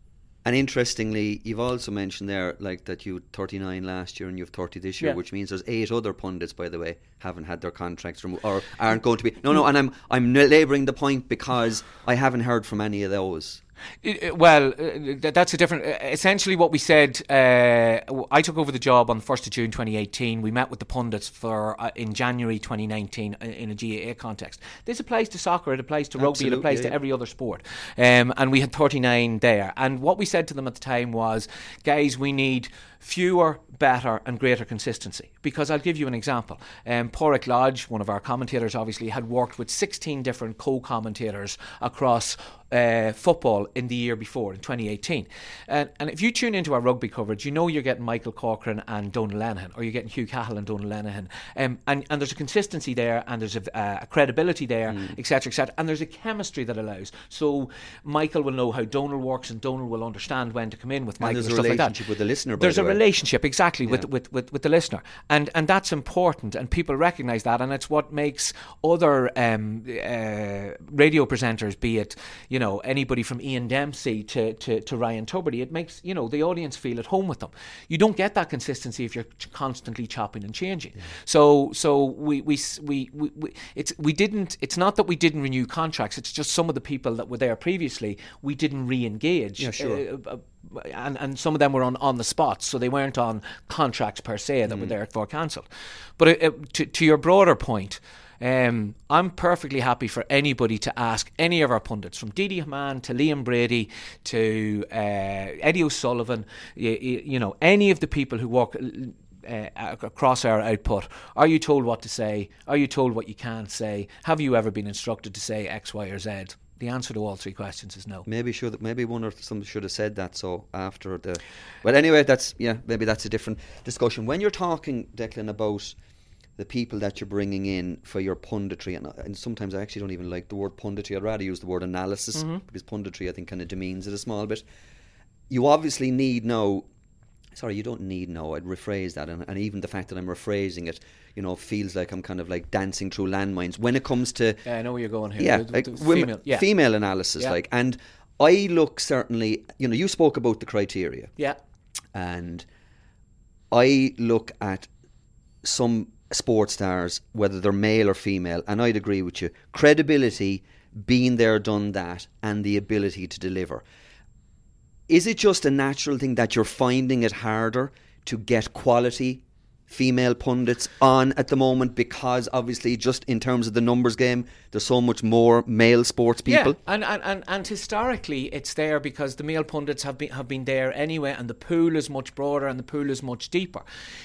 And interestingly, you've also mentioned there, like that you 39 last year and you have 30 this year, yeah. which means there's eight other pundits, by the way, haven't had their contracts removed or aren't going to be. No, no, and I'm I'm labouring the point because I haven't heard from any of those. Well, uh, that's a different. Uh, essentially, what we said. Uh, I took over the job on the first of June, 2018. We met with the pundits for uh, in January 2019 uh, in a GAA context. This applies to soccer. It applies to rugby. It applies yeah. to every other sport. Um, and we had 39 there. And what we said to them at the time was, guys, we need fewer, better, and greater consistency. Because I'll give you an example. Um, Pádraic Lodge, one of our commentators, obviously had worked with 16 different co-commentators across uh, football in the year before, in 2018. And, and if you tune into our rugby coverage, you know you're getting Michael Corcoran and Donal Lenihan, or you're getting Hugh Cahill and Donal Lenihan. Um, and, and there's a consistency there, and there's a, uh, a credibility there, etc., mm. etc., and there's a chemistry that allows. So Michael will know how Donal works, and Donal will understand when to come in with Michael. And there's and a relationship like with the listener. there's the a way. Relationship exactly yeah. with, with, with, with the listener, and and that's important, and people recognise that, and it's what makes other um, uh, radio presenters, be it you know anybody from Ian Dempsey to, to, to Ryan Tubridy. It makes you know the audience feel at home with them. You don't get that consistency if you're constantly chopping and changing. Yeah. So so we, we we, we we it's we didn't. It's not that we didn't renew contracts. It's just some of the people that were there previously we didn't re-engage. Yeah, sure. Uh, uh, and, and some of them were on, on the spot, so they weren't on contracts per se that mm. were therefore cancelled. But it, it, to, to your broader point, um, I'm perfectly happy for anybody to ask any of our pundits, from Didi Hamann to Liam Brady to uh, Eddie O'Sullivan, you, you, know, any of the people who walk. Uh, across our output, are you told what to say? Are you told what you can't say? Have you ever been instructed to say X, Y, or Z? The answer to all three questions is no. Maybe should maybe one or some should have said that. So after the, well, anyway, that's yeah, maybe that's a different discussion. When you're talking, Declan, about the people that you're bringing in for your punditry, and, and sometimes I actually don't even like the word punditry. I'd rather use the word analysis mm-hmm. because punditry I think kind of demeans it a small bit. You obviously need now. Sorry, you don't need now. I'd rephrase that, and, and even the fact that I'm rephrasing it, you know, feels like I'm kind of like dancing through landmines when it comes to. Yeah, I know where you're going here. Yeah, the, like the women, female, yeah. female analysis, yeah. like, and I look certainly. You know, you spoke about the criteria. Yeah, and I look at some sports stars, whether they're male or female, and I'd agree with you. Credibility, being there, done that, and the ability to deliver. Is it just a natural thing that you're finding it harder to get quality female pundits on at the moment because obviously just in terms of the numbers game there's so much more male sports people. yeah, and, and, and, and historically it's there because the male pundits have been have been there anyway and the pool is much broader and the pool is much deeper.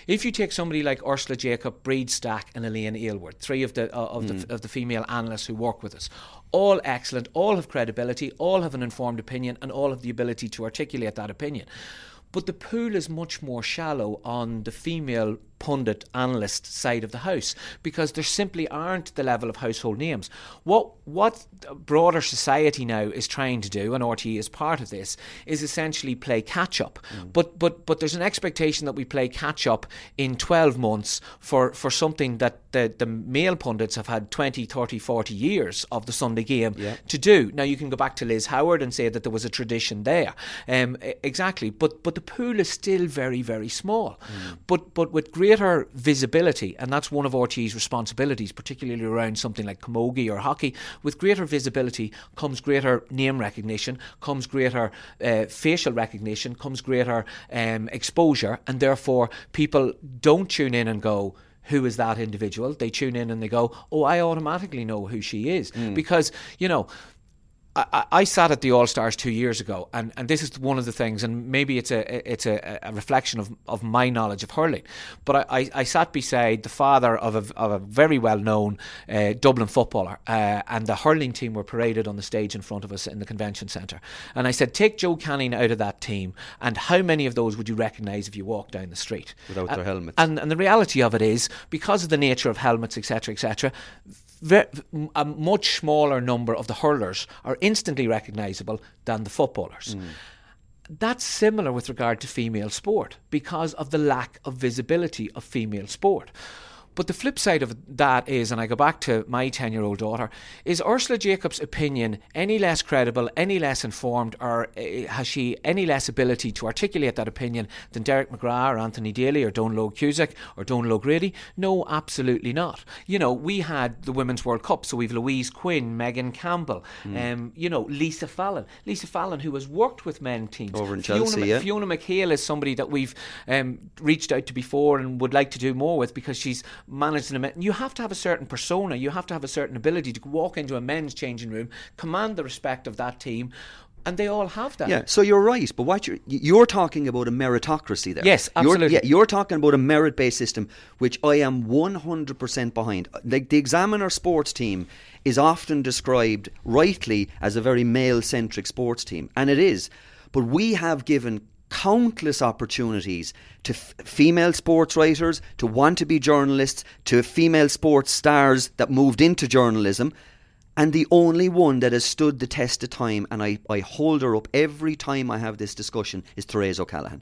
If you take somebody like Ursula Jacob Bríd Stack and Elaine Aylward three of the uh, of mm. the of the female analysts who work with us all excellent all have credibility all have an informed opinion and all have the ability to articulate that opinion. But the pool is much more shallow on the female pundit analyst side of the house because there simply aren't the level of household names. What what broader society now is trying to do, and RTE is part of this, is essentially play catch up. Mm. But but but there's an expectation that we play catch up in 12 months for, for something that the, the male pundits have had 20, 30, 40 years of the Sunday game yeah. to do. Now you can go back to Liz Howard and say that there was a tradition there. Um, exactly. But but the pool is still very, very small. Mm. But but with great greater visibility, and that's one of RTE's responsibilities, particularly around something like camogie or hockey. With greater visibility comes greater name recognition, comes greater uh, facial recognition, comes greater um, exposure, and therefore people don't tune in and go, who is that individual. They tune in and they go, oh, I automatically know who she is. Mm. Because, you know, I, I, sat at the All Stars two years ago, and, and this is one of the things, and maybe it's a it's a, a reflection of, of my knowledge of hurling. But I, I, sat beside the father of a, of a very well known uh, Dublin footballer, uh, and the hurling team were paraded on the stage in front of us in the convention centre. And I said, take Joe Canning out of that team, and how many of those would you recognise if you walk down the street without their helmets? And and the reality of it is, because of the nature of helmets, etc., etc a much smaller number of the hurlers are instantly recognisable than the footballers. Mm. That's similar with regard to female sport because of the lack of visibility of female sport. But the flip side of that is, and I go back to my 10 year old daughter, is Ursula Jacob's opinion any less credible, any less informed, or uh, has she any less ability to articulate that opinion than Derek McGrath or Anthony Daly or Dónal Cusack or Dónal O'Grady? No, absolutely not. You know, we had the Women's World Cup, so we've Louise Quinn, Megan Campbell, mm. um, you know, Lisa Fallon. Lisa Fallon, who has worked with men teams. Over in Fiona, Chelsea, yeah. Fiona McHale is somebody that we've um, reached out to before and would like to do more with because she's managed men. You have to have a certain persona. You have to have a certain ability to walk into a men's changing room, command the respect of that team, and they all have that. Yeah, so you're right, but what you're you're talking about a meritocracy there. Yes, absolutely. You're, yeah, you're talking about a merit-based system, which I am 100% behind. Like the Examiner sports team is often described rightly as a very male-centric sports team, and it is. But we have given countless opportunities to f- female sports writers to want to be journalists, to female sports stars that moved into journalism. And the only one that has stood the test of time, and I, I hold her up every time I have this discussion, is Therese O'Callaghan.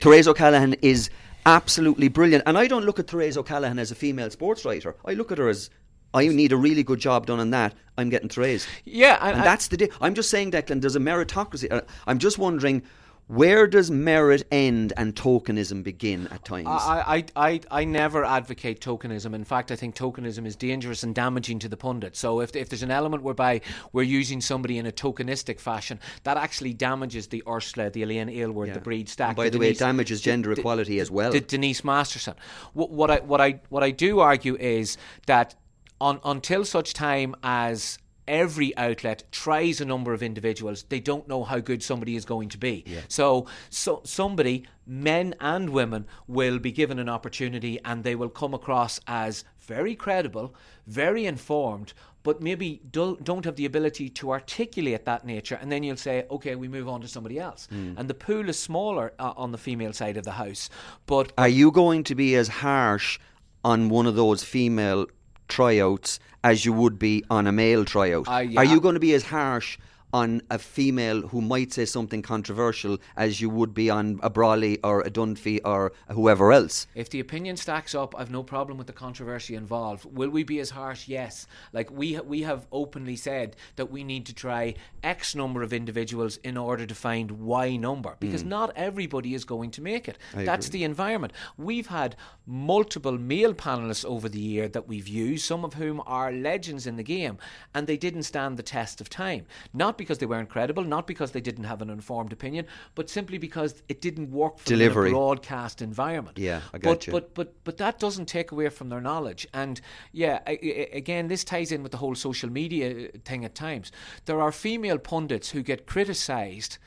Therese O'Callaghan is absolutely brilliant. And I don't look at Therese O'Callaghan as a female sports writer. I look at her as I need a really good job done on that. I'm getting praise. Yeah, I, and I- that's the. Di- I'm just saying, Declan. There's a meritocracy. Uh, I'm just wondering. Where does merit end and tokenism begin at times? I, I, I, I never advocate tokenism. In fact, I think tokenism is dangerous and damaging to the pundit. So if, if there's an element whereby we're using somebody in a tokenistic fashion, that actually damages the Ursula, the Elaine Aylward, Yeah. the Bríd Stack. And by the the way, it damages gender equality as well. Denise Masterson. What, what I what I what I do argue is that on, until such time as every outlet tries a number of individuals, they don't know how good somebody is going to be. So, so somebody, men and women, will be given an opportunity and they will come across as very credible, very informed. But maybe do, don't have the ability to articulate that nature, and then you'll say, "Okay, we move on to somebody else." And the pool is smaller uh, on the female side of the house, but Are you going to be as harsh on one of those female tryouts as you would be on a male tryout? Uh, yeah. Are you going to be as harsh on a female who might say something controversial as you would be on a Brolly or a Dunphy or whoever else? If the opinion stacks up, I've no problem with the controversy involved. Will we be as harsh? Yes. Like we we have openly said that we need to try X number of individuals in order to find Y number hmm. because not everybody is going to make it. That's the environment. We've had multiple male panelists over the year that we've used, some of whom are legends in the game, and they didn't stand the test of time. Not because they weren't credible, not because they didn't have an informed opinion, but simply because it didn't work for them in a Delivery. broadcast environment. Yeah, I but, got you. But but but that doesn't take away from their knowledge. And yeah, I, I- again, this ties in with the whole social media thing at times. There are female pundits who get criticised,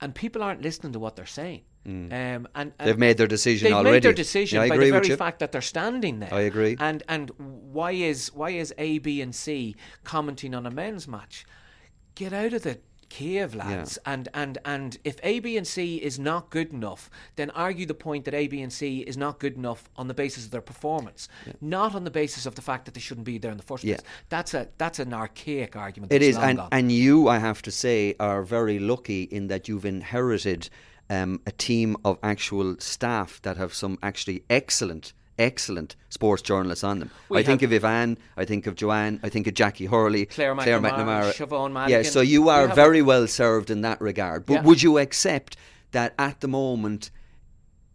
and people aren't listening to what they're saying. Um, and, and Mm. They've made their decision they've already. made their decision Yeah, by the very fact that they're standing there. I agree. And and why is why is A, B, and C commenting on a men's match? Get out of the cave, lads. And and and if A, B, and C is not good enough, then argue the point that A, B, and C is not good enough on the basis of their performance, not on the basis of the fact that they shouldn't be there in the first Yeah. place. That's a that's an archaic argument. It is, and gone. and you, I have to say, are very lucky in that you've inherited um, a team of actual staff that have some actually excellent, excellent sports journalists on them. We I think of Ivan, I think of Joanne, I think of Jacqui Hurley, Claire McNamara, McNamara. Siobhan Yeah, so you are have- very well served in that regard. But Yeah. would you accept that at the moment?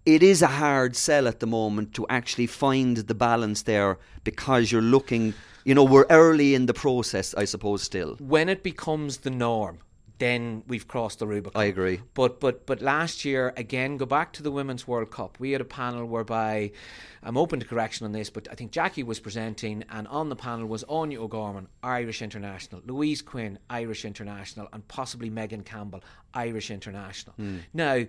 It is a hard sell at the moment to actually find the balance there because you're looking, you know, we're early in the process, I suppose, still. when it becomes the norm, then we've crossed the Rubicon. I agree. But but but last year again, go back to the Women's World Cup. We had a panel whereby I'm open to correction on this, but I think Jackie was presenting, and on the panel was Áine O'Gorman, Irish international, Louise Quinn, Irish international, and possibly Megan Campbell, Irish international. Hmm. Now.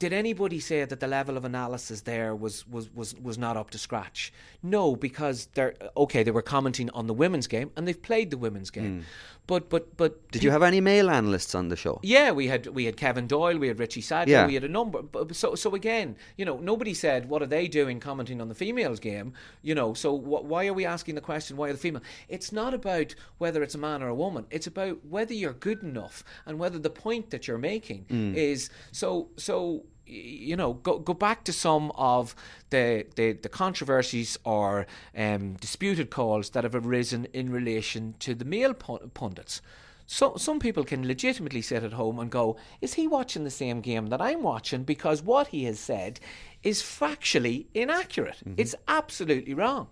Did anybody say that the level of analysis there was, was, was, was not up to scratch? No, because they're okay. They were commenting on the women's game, and they've played the women's game. But but but. Did you have any male analysts on the show? yeah, we had we had Kevin Doyle, we had Richie Sadlier, Yeah. we had a number. But, so so again, you know, nobody said what are they doing commenting on the females game. You know, so wh- why are we asking the question why are the female? It's not about whether it's a man or a woman. It's about whether you're good enough and whether the point that you're making Mm. is so so. You know, go go back to some of the the, the controversies or um, disputed calls that have arisen in relation to the male pundits. So some people can legitimately sit at home and go, "Is he watching the same game that I'm watching?" Because what he has said is factually inaccurate. It's absolutely wrong.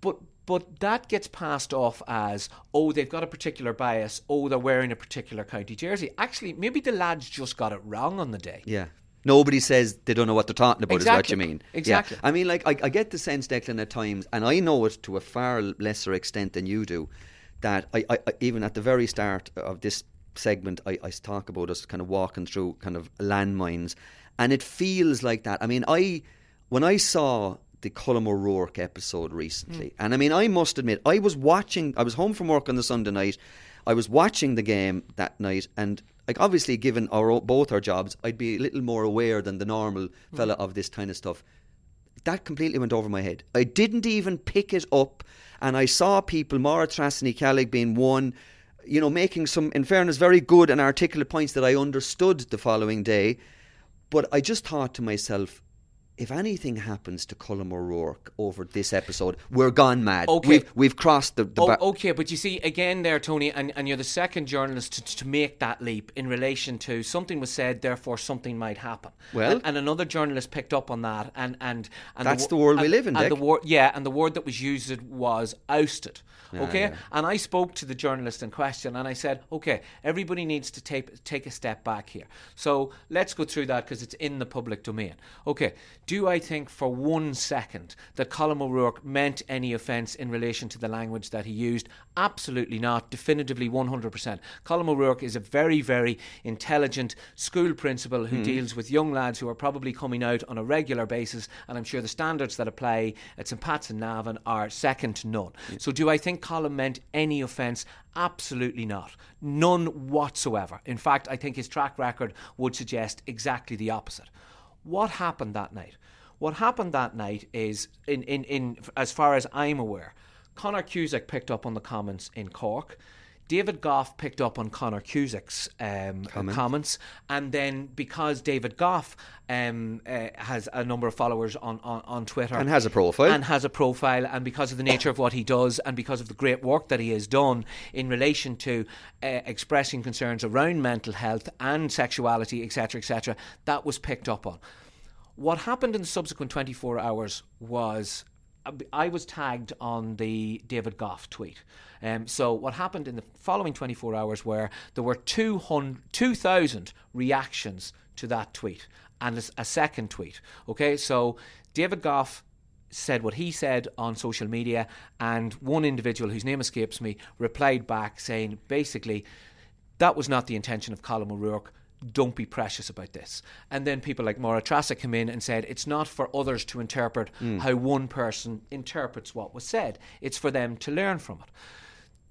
But but that gets passed off as, "Oh, they've got a particular bias. Oh, they're wearing a particular county jersey." Actually, maybe the lads just got it wrong on the day. Yeah. Nobody says they don't know what they're talking about, is what Exactly. you mean. Yeah. Exactly. I mean, like, I, I get the sense, Declan, at times, and I know it to a far lesser extent than you do, that I, I, I even at the very start of this segment, I, I talk about us kind of walking through kind of landmines, and it feels like that. I mean, I when I saw the Colm O'Rourke episode recently, mm. and I mean, I must admit, I was watching. I was home from work on the Sunday night. I was watching the game that night, and like obviously, given our both our jobs, I'd be a little more aware than the normal hmm. fella of this kind of stuff. That completely went over my head. I didn't even pick it up, and I saw people, Maura Trasny Callig being one, you know, making some, in fairness, very good and articulate points that I understood the following day. But I just thought to myself, if anything happens to Colm O'Rourke over this episode, we're gone mad. Okay. We've, we've crossed the. the Oh, okay, but you see, again, there, Tony, and, and you're the second journalist to, to make that leap in relation to something was said, therefore something might happen. Well- and, and another journalist picked up on that, and and, and That's wo- the world we live in, And the Dick. word, yeah, and the word that was used was ousted. Ah, okay, and I spoke to the journalist in question, and I said, okay, everybody needs to take take a step back here. So let's go through that because it's in the public domain. Okay, do I think for one second that Colm O'Rourke meant any offence in relation to the language that he used? Absolutely not. Definitively 100%. Colm O'Rourke is a very, very intelligent school principal who hmm. deals with young lads who are probably coming out on a regular basis, and I'm sure the standards that apply at St Pat's and Navan are second to none. So, do I think Colm meant any offence? Absolutely not. None whatsoever. In fact, I think his track record would suggest exactly the opposite. What happened that night? What happened that night is, in, in, in as far as I'm aware, Conor Cusack picked up on the comments in Cork. David Gough picked up on Conor Cusack's um, comments, and then because David Gough um, uh, has a number of followers on, on, on Twitter And has a profile. and has a profile, and because of the nature of what he does, and because of the great work that he has done in relation to uh, expressing concerns around mental health and sexuality, etc., etc., that was picked up on. What happened in the subsequent 24 hours was I was tagged on the David Gough tweet. Um, so what happened in the following 24 hours were there were 200 2,000 reactions to that tweet and a second tweet. Okay, so David Gough said what he said on social media, and one individual whose name escapes me replied back saying basically that was not the intention of Colm O'Rourke. Don't be precious about this. And then people like Maura Trassick came in and said it's not for others to interpret how one person interprets what was said. It's for them to learn from it.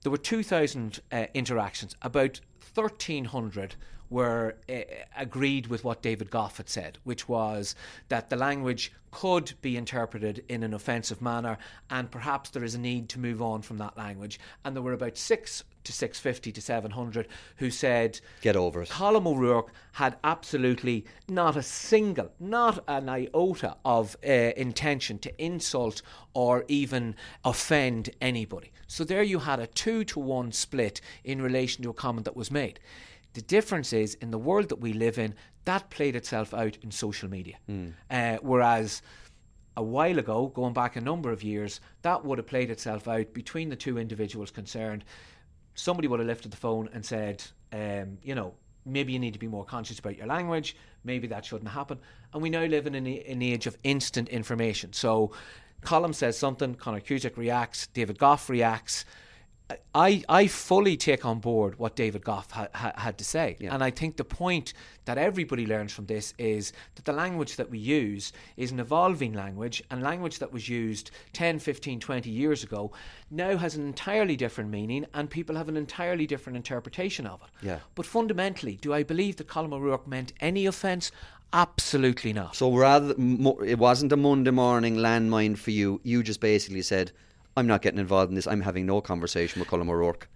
There were 2,000 uh, interactions. About 1,300 were uh, agreed with what David Gough had said, which was that the language could be interpreted in an offensive manner and perhaps there is a need to move on from that language. And there were about six to 650 to 700 who said, Get over it. Colm O'Rourke had absolutely not a single, not an iota of uh, intention to insult or even offend anybody. So there you had a two to one split in relation to a comment that was made. The difference is in the world that we live in, that played itself out in social media. Uh, whereas a while ago, going back a number of years, that would have played itself out between the two individuals concerned. Somebody would have lifted the phone and said, um, you know, maybe you need to be more conscious about your language. Maybe that shouldn't happen. And we now live in an, an age of instant information. So, Colm says something, Conor Cusack reacts, David Gough reacts. I, I fully take on board what David Gough ha, ha, had to say. And I think the point that everybody learns from this is that the language that we use is an evolving language, and language that was used 10, 15, 20 years ago now has an entirely different meaning, and people have an entirely different interpretation of it. Yeah. But fundamentally, do I believe that Colm O'Rourke meant any offence? Absolutely not. So rather, it wasn't a Monday morning landmine for you. You just basically said, "I'm not getting involved in this. I'm having no conversation with Colm O'Rourke."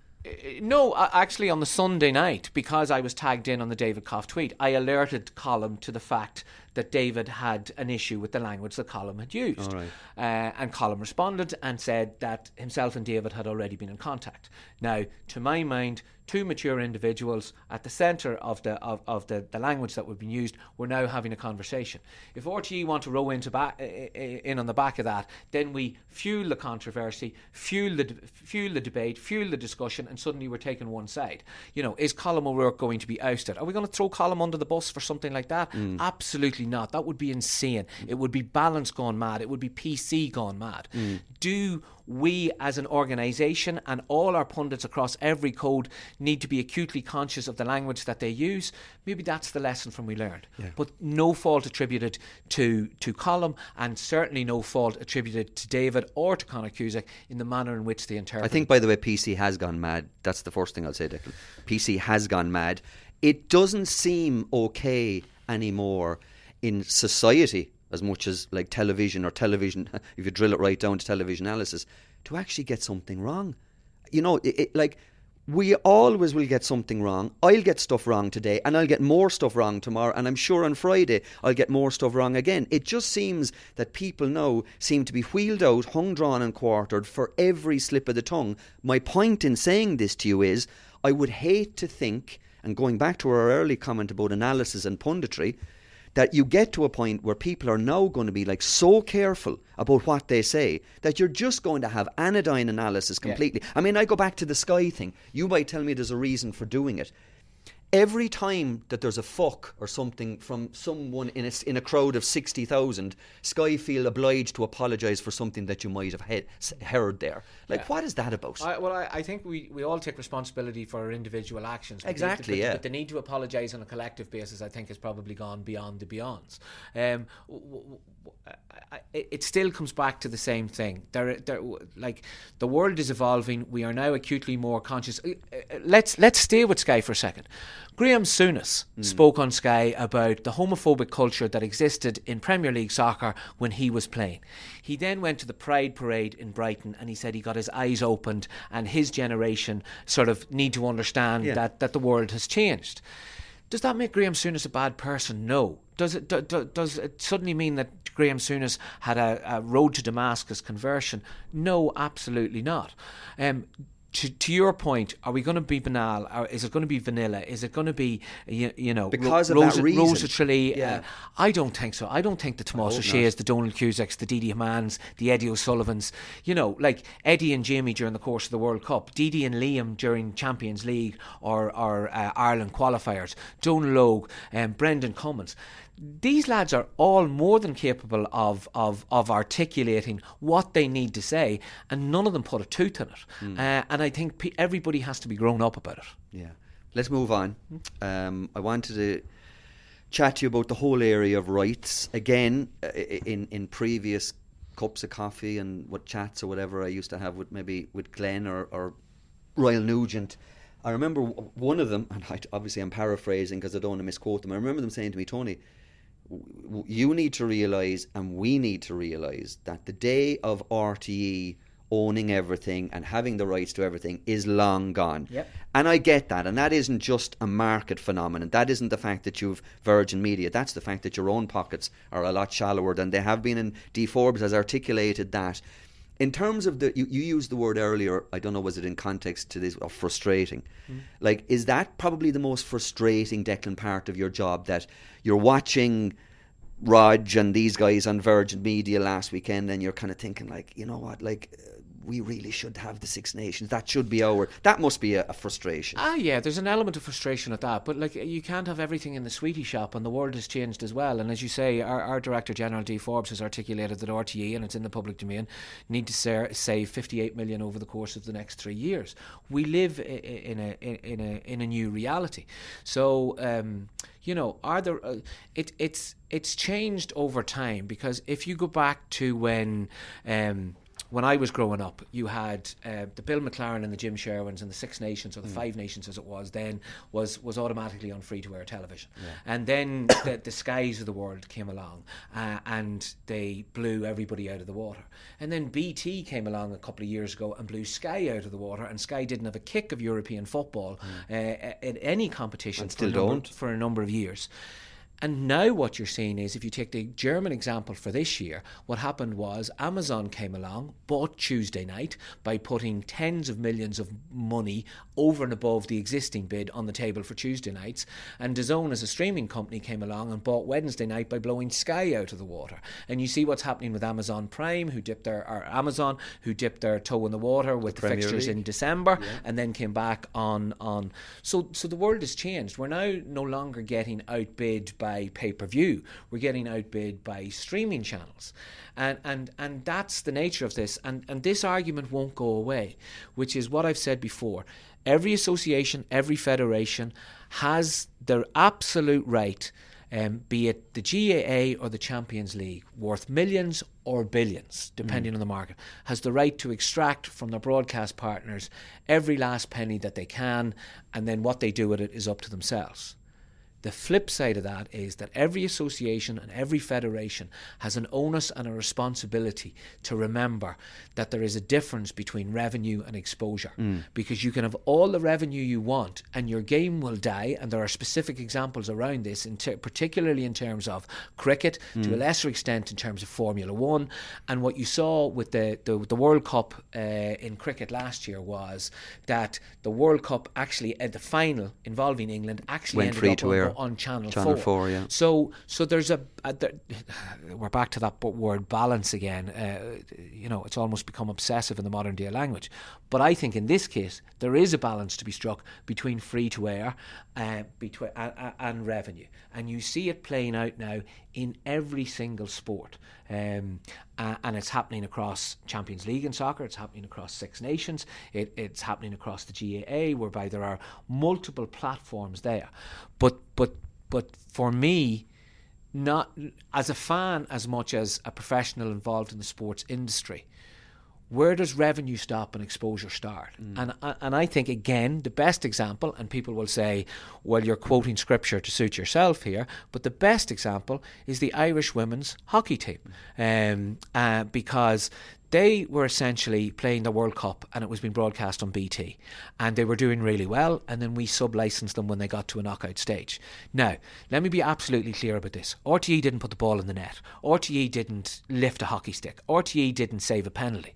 No, uh, actually, on the Sunday night, because I was tagged in on the David Gough tweet, I alerted Colm to the fact that David had an issue with the language that Colm had used. Uh, and Colm responded and said that himself and David had already been in contact. Now, to my mind, two mature individuals at the centre of the of, of the, the language that would be used were now having a conversation. If RTE want to row into back, in on the back of that, then we fuel the controversy, fuel the fuel the debate, fuel the discussion, and suddenly we're taking one side. You know, is Colm O'Rourke going to be ousted? Are we going to throw Colm under the bus for something like that? Absolutely not. That would be insane. It would be balance gone mad. It would be PC gone mad. Hmm. Do we as an organisation and all our pundits across every code need to be acutely conscious of the language that they use. Maybe that's the lesson from we learned. But no fault attributed to to Colm and certainly no fault attributed to David or to Conor Cusack in the manner in which they interpret. I think, by the way, PC has gone mad. That's the first thing I'll say, Declan. PC has gone mad. It doesn't seem okay anymore in society as much as like television or television, if you drill it right down to television analysis, to actually get something wrong. You know, it, it, like we always will get something wrong. I'll get stuff wrong today, and I'll get more stuff wrong tomorrow, and I'm sure on Friday I'll get more stuff wrong again. It just seems that people now seem to be wheeled out, hung, drawn, and quartered for every slip of the tongue. My point in saying this to you is I would hate to think, and going back to our early comment about analysis and punditry, that you get to a point where people are now going to be like so careful about what they say that you're just going to have anodyne analysis completely. I mean, I go back to the sky thing. You might tell me there's a reason for doing it. Every time that there's a fuck or something from someone in a, in a crowd of 60,000, Sky feel obliged to apologise for something that you might have he- heard there. Like, Yeah. what is that about? I, well, I, I think we, we all take responsibility for our individual actions. But the- Exactly, but, yeah. But the need to apologise on a collective basis, I think, has probably gone beyond the beyonds. Um, w- w- I- I- it still comes back to the same thing. There, there, like the world is evolving. We are now acutely more conscious. Uh, uh, Let's let's stay with Sky for a second. Graham Souness spoke on Sky about the homophobic culture that existed in Premier League soccer when he was playing. He then went to the Pride Parade in Brighton and he said he got his eyes opened and his generation sort of need to understand Yeah. that, that the world has changed. Does that make Graham Souness a bad person? No. Does it do, do, does it suddenly mean that Graham Souness had a, a road to Damascus conversion? No, absolutely not. Um, to, to your point, are we going to be banal? Or is it going to be vanilla? Is it going to be, you, you know, Because of Rosa, that reason. Rosa Tralee? Yeah. Uh, I don't think so. I don't think the Tomás Ó Sé's, the Dónal Cusacks, the Didi Hamanns, the Eddie O'Sullivans, you know, like Eddie and Jamie during the course of the World Cup, Didi and Liam during Champions League or, or uh, Ireland qualifiers, Dónal Óg, um, Brendan Cummins. These lads are all more than capable of, of, of articulating what they need to say, and none of them put a tooth in it. Hmm. Uh, and I think pe- everybody has to be grown up about it. Yeah. Let's move on. Um, I wanted to chat to you about the whole area of rights. Again, uh, in, in previous cups of coffee and what chats or whatever I used to have with maybe with Glenn or, or Ryle Nugent. I remember one of them, and I, obviously I'm paraphrasing because I don't want to misquote them. I remember them saying to me, Tony, you need to realise and we need to realise that the day of RTE owning everything and having the rights to everything is long gone. Yep. And I get that. And that isn't just a market phenomenon. That isn't the fact that you've Virgin Media. That's the fact that your own pockets are a lot shallower than they have been. And Dee Forbes has articulated that. In terms of the, you, you used the word earlier, I don't know, was it in context to this, of frustrating? Like, is that probably the most frustrating, Declan, part of your job that you're watching Rog and these guys on Virgin Media last weekend, and you're kind of thinking, like, you know what, like, uh, we really should have the Six Nations. That should be our. That must be a, a frustration. Ah, yeah, there's an element of frustration at that, but like you can't have everything in the sweetie shop, and the world has changed as well. And as you say, our, our Director General Dee Forbes has articulated that RTE, and it's in the public domain, need to sa- save 58 million over the course of the next three years. We live in a in a in a new reality, so. Um, you know, are there? Uh, it, it's it's changed over time because if you go back to when um, when I was growing up, you had uh, the Bill McLaren and the Jim Sherwins and the Six Nations or the Five Nations as it was then was was automatically on free to air television, and then the, the skies of the world came along uh, and they blew everybody out of the water, and then BT came along a couple of years ago and blew Sky out of the water, and Sky didn't have a kick of European football uh, in any competition And still number- don't. for a number of years. And now what you're seeing is if you take the German example for this year, what happened was Amazon came along, bought Tuesday night by putting tens of millions of money over and above the existing bid on the table for Tuesday nights. And DAZN as a streaming company came along and bought Wednesday night by blowing Sky out of the water. And you see what's happening with Amazon Prime, who dipped their or Amazon, who dipped their toe in the water with the, Premier fixtures League. in December and then came back on on so so the world has changed. We're now no longer getting outbid by pay-per-view. We're getting outbid by streaming channels. And and and that's the nature of this and and this argument won't go away, which is what I've said before. Every association, every federation has their absolute right um, be it the GAA or the Champions League, worth millions or billions, depending on the market, has the right to extract from their broadcast partners every last penny that they can, and then what they do with it is up to themselves. The flip side of that is that every association and every federation has an onus and a responsibility to remember that there is a difference between revenue and exposure. Mm. Because you can have all the revenue you want and your game will die. And there are specific examples around this, in ter- particularly in terms of cricket, mm. to a lesser extent in terms of Formula One. And what you saw with the, the, the World Cup uh, in cricket last year was that the World Cup actually, at the final involving England, actually Went ended free up to on, on Channel, Channel 4. 4, yeah. So so there's a, a there, we're back to that word balance again. Uh, you know, it's almost become obsessive in the modern day language. But I think in this case there is a balance to be struck between free to air uh, between uh, and revenue, and you see it playing out now in every single sport. Um, uh, and it's happening across Champions League in soccer. It's happening across Six Nations. It, it's happening across the GAA, whereby there are multiple platforms there. But but but for me, not as a fan as much as a professional involved in the sports industry, where does revenue stop and exposure start? Mm. And and I think again the best example, and people will say, well, you're quoting scripture to suit yourself here, but the best example is the Irish women's hockey team, um, uh, because they were essentially playing the World Cup and it was being broadcast on BT. And they were doing really well. And then we sub licensed them when they got to a knockout stage. Now, let me be absolutely clear about this RTE didn't put the ball in the net, RTE didn't lift a hockey stick, RTE didn't save a penalty.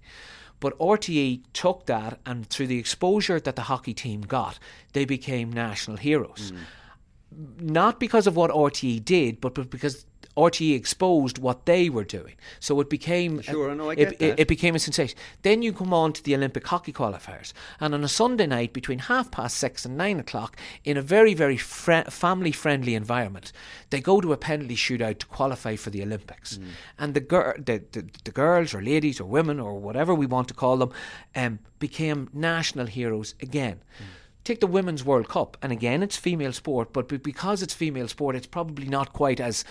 But RTE took that, and through the exposure that the hockey team got, they became national heroes. Mm. Not because of what RTE did, but because RTE exposed what they were doing. So it became sure, a, no, I get it, that. it became a sensation. Then you come on to the Olympic hockey qualifiers, and on a Sunday night between half past six and nine o'clock, in a very very fr- family friendly environment, they go to a penalty shootout to qualify for the Olympics, mm. and the, gir- the, the the girls or ladies or women or whatever we want to call them, um, became national heroes again. Mm take the Women's World Cup, and again, it's female sport, but because it's female sport, it's probably not quite as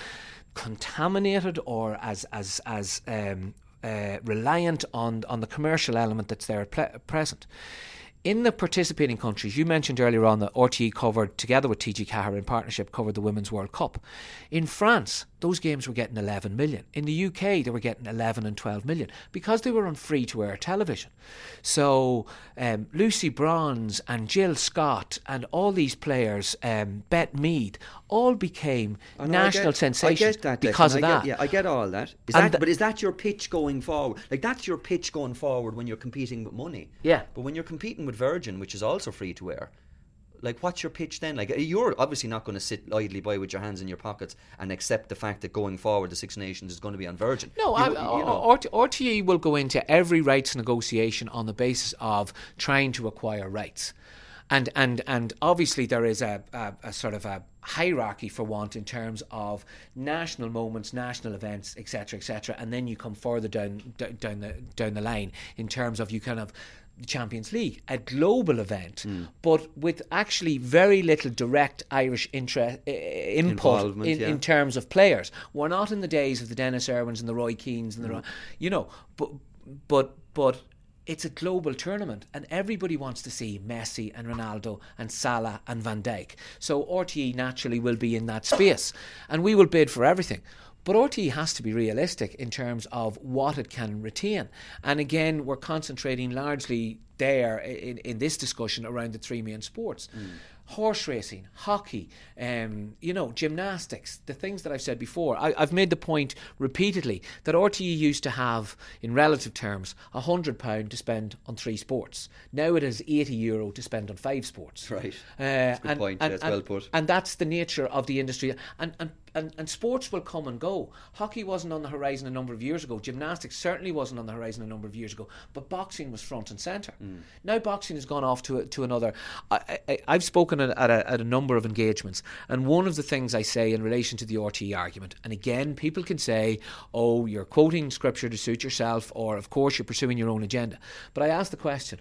contaminated or as as as um, uh, reliant on on the commercial element that's there at present. In the participating countries, you mentioned earlier on that RTE covered, together with TG Ceathair in partnership, covered the Women's World Cup. In France, those games were getting 11 million. In the UK, they were getting 11 and 12 million because they were on free to air television. So um, Lucy Bronze and Jill Scott and all these players, um, Beth Mead, all became oh, national get, sensations that, because of that. Get, yeah, I get all that. Is that th- but is that your pitch going forward? Like that's your pitch going forward when you're competing with money. Yeah. But when you're competing with Virgin, which is also free to air, like what's your pitch then like you're obviously not going to sit idly by with your hands in your pockets and accept the fact that going forward the six nations is going to be on virgin no you, I, you know. RTE will go into every rights negotiation on the basis of trying to acquire rights and and and obviously there is a, a, a, sort of a hierarchy for want in terms of national moments, national events, etc., etc., and then you come further down down the down the line in terms of you kind of the Champions League, a global event, mm. but with actually very little direct Irish interest uh, input in, yeah. in, terms of players. We're not in the days of the Denis Irwins and the Roy Keanes and the, mm. you know, but but but it's a global tournament and everybody wants to see Messi and Ronaldo and Salah and Van Dijk. So RTE naturally will be in that space and we will bid for everything. But RTE has to be realistic in terms of what it can retain. And again, we're concentrating largely there in, in this discussion around the three main sports. Mm horse racing, hockey, um, you know, gymnastics, the things that I've said before. I, have made the point repeatedly that RTE used to have, in relative terms, a hundred pound to spend on three sports. Now it is eighty euro to spend on five sports. Right. Uh, and, point. And, yes, well put. And that's the nature of the industry. And and and, and sports will come and go. Hockey wasn't on the horizon a number of years ago. Gymnastics certainly wasn't on the horizon a number of years ago. But boxing was front and centre. Mm. Now boxing has gone off to to another. I, have spoken at, at, a, at a number of engagements, and one of the things I say in relation to the RTE argument, and again, people can say, "Oh, you're quoting scripture to suit yourself," or "Of course, you're pursuing your own agenda." But I ask the question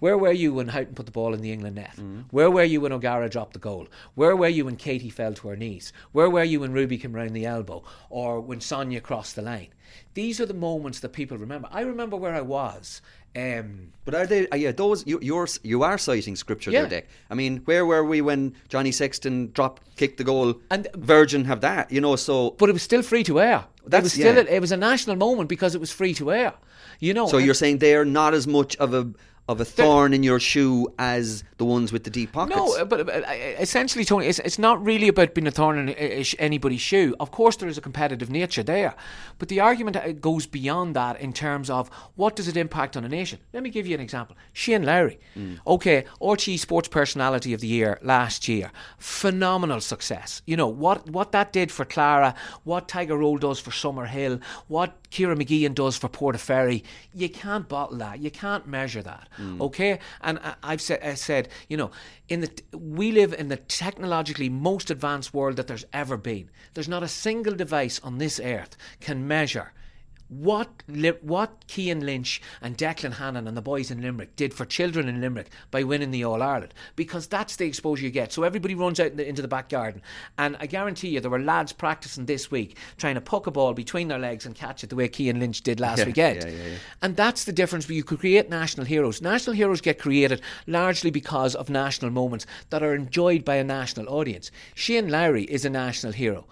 Where were you when Houghton put the ball in the England net? Where were you when O'Gara dropped the goal? Where were you when Katie fell to her knees? Where were you when Ruby came round the elbow? Or when Sonia crossed the line? These are the moments that people remember. I remember where I was. Um, But are they? Uh, yeah, those you you're, you are citing scripture Yeah. there, Dick. I mean, where were we when Johnny Sexton dropped, kicked the goal? And- Virgin have that, you know. So, but it was still free to air. It That's- was still yeah. a, it was a national moment because it was free to air. You know. so you're saying they're not as much of a of a thorn in your shoe as the ones with the deep pockets. No, uh, but uh, essentially, Tony, it's, it's not really about being a thorn in uh, anybody's shoe. Of course, there is a competitive nature there, but the argument uh, goes beyond that in terms of what does it impact on a nation. Let me give you an example. Shane Lowry, okay, RTE Sports Personality of the Year last year, phenomenal success. You know what what that did for Clara, what Tiger Roll does for Summerhill, what Kira McGeehan does for Portaferry. You can't bottle that. You can't measure that. Mm. Okay, and I, I've said, I said, you know, in the we live in the technologically most advanced world that there's ever been. There's not a single device on this earth can measure what what Cian Lynch and Declan Hannon and the boys in Limerick did for children in Limerick by winning the All Ireland because that's the exposure you get. So everybody runs out in the, into the back garden, and I guarantee you there were lads practicing this week trying to puck a ball between their legs and catch it the way Cian Lynch did last Yeah, weekend. yeah, yeah, yeah. And that's the difference. Where you could create national heroes. National heroes get created largely because of national moments that are enjoyed by a national audience. Shane Lowry is a national hero.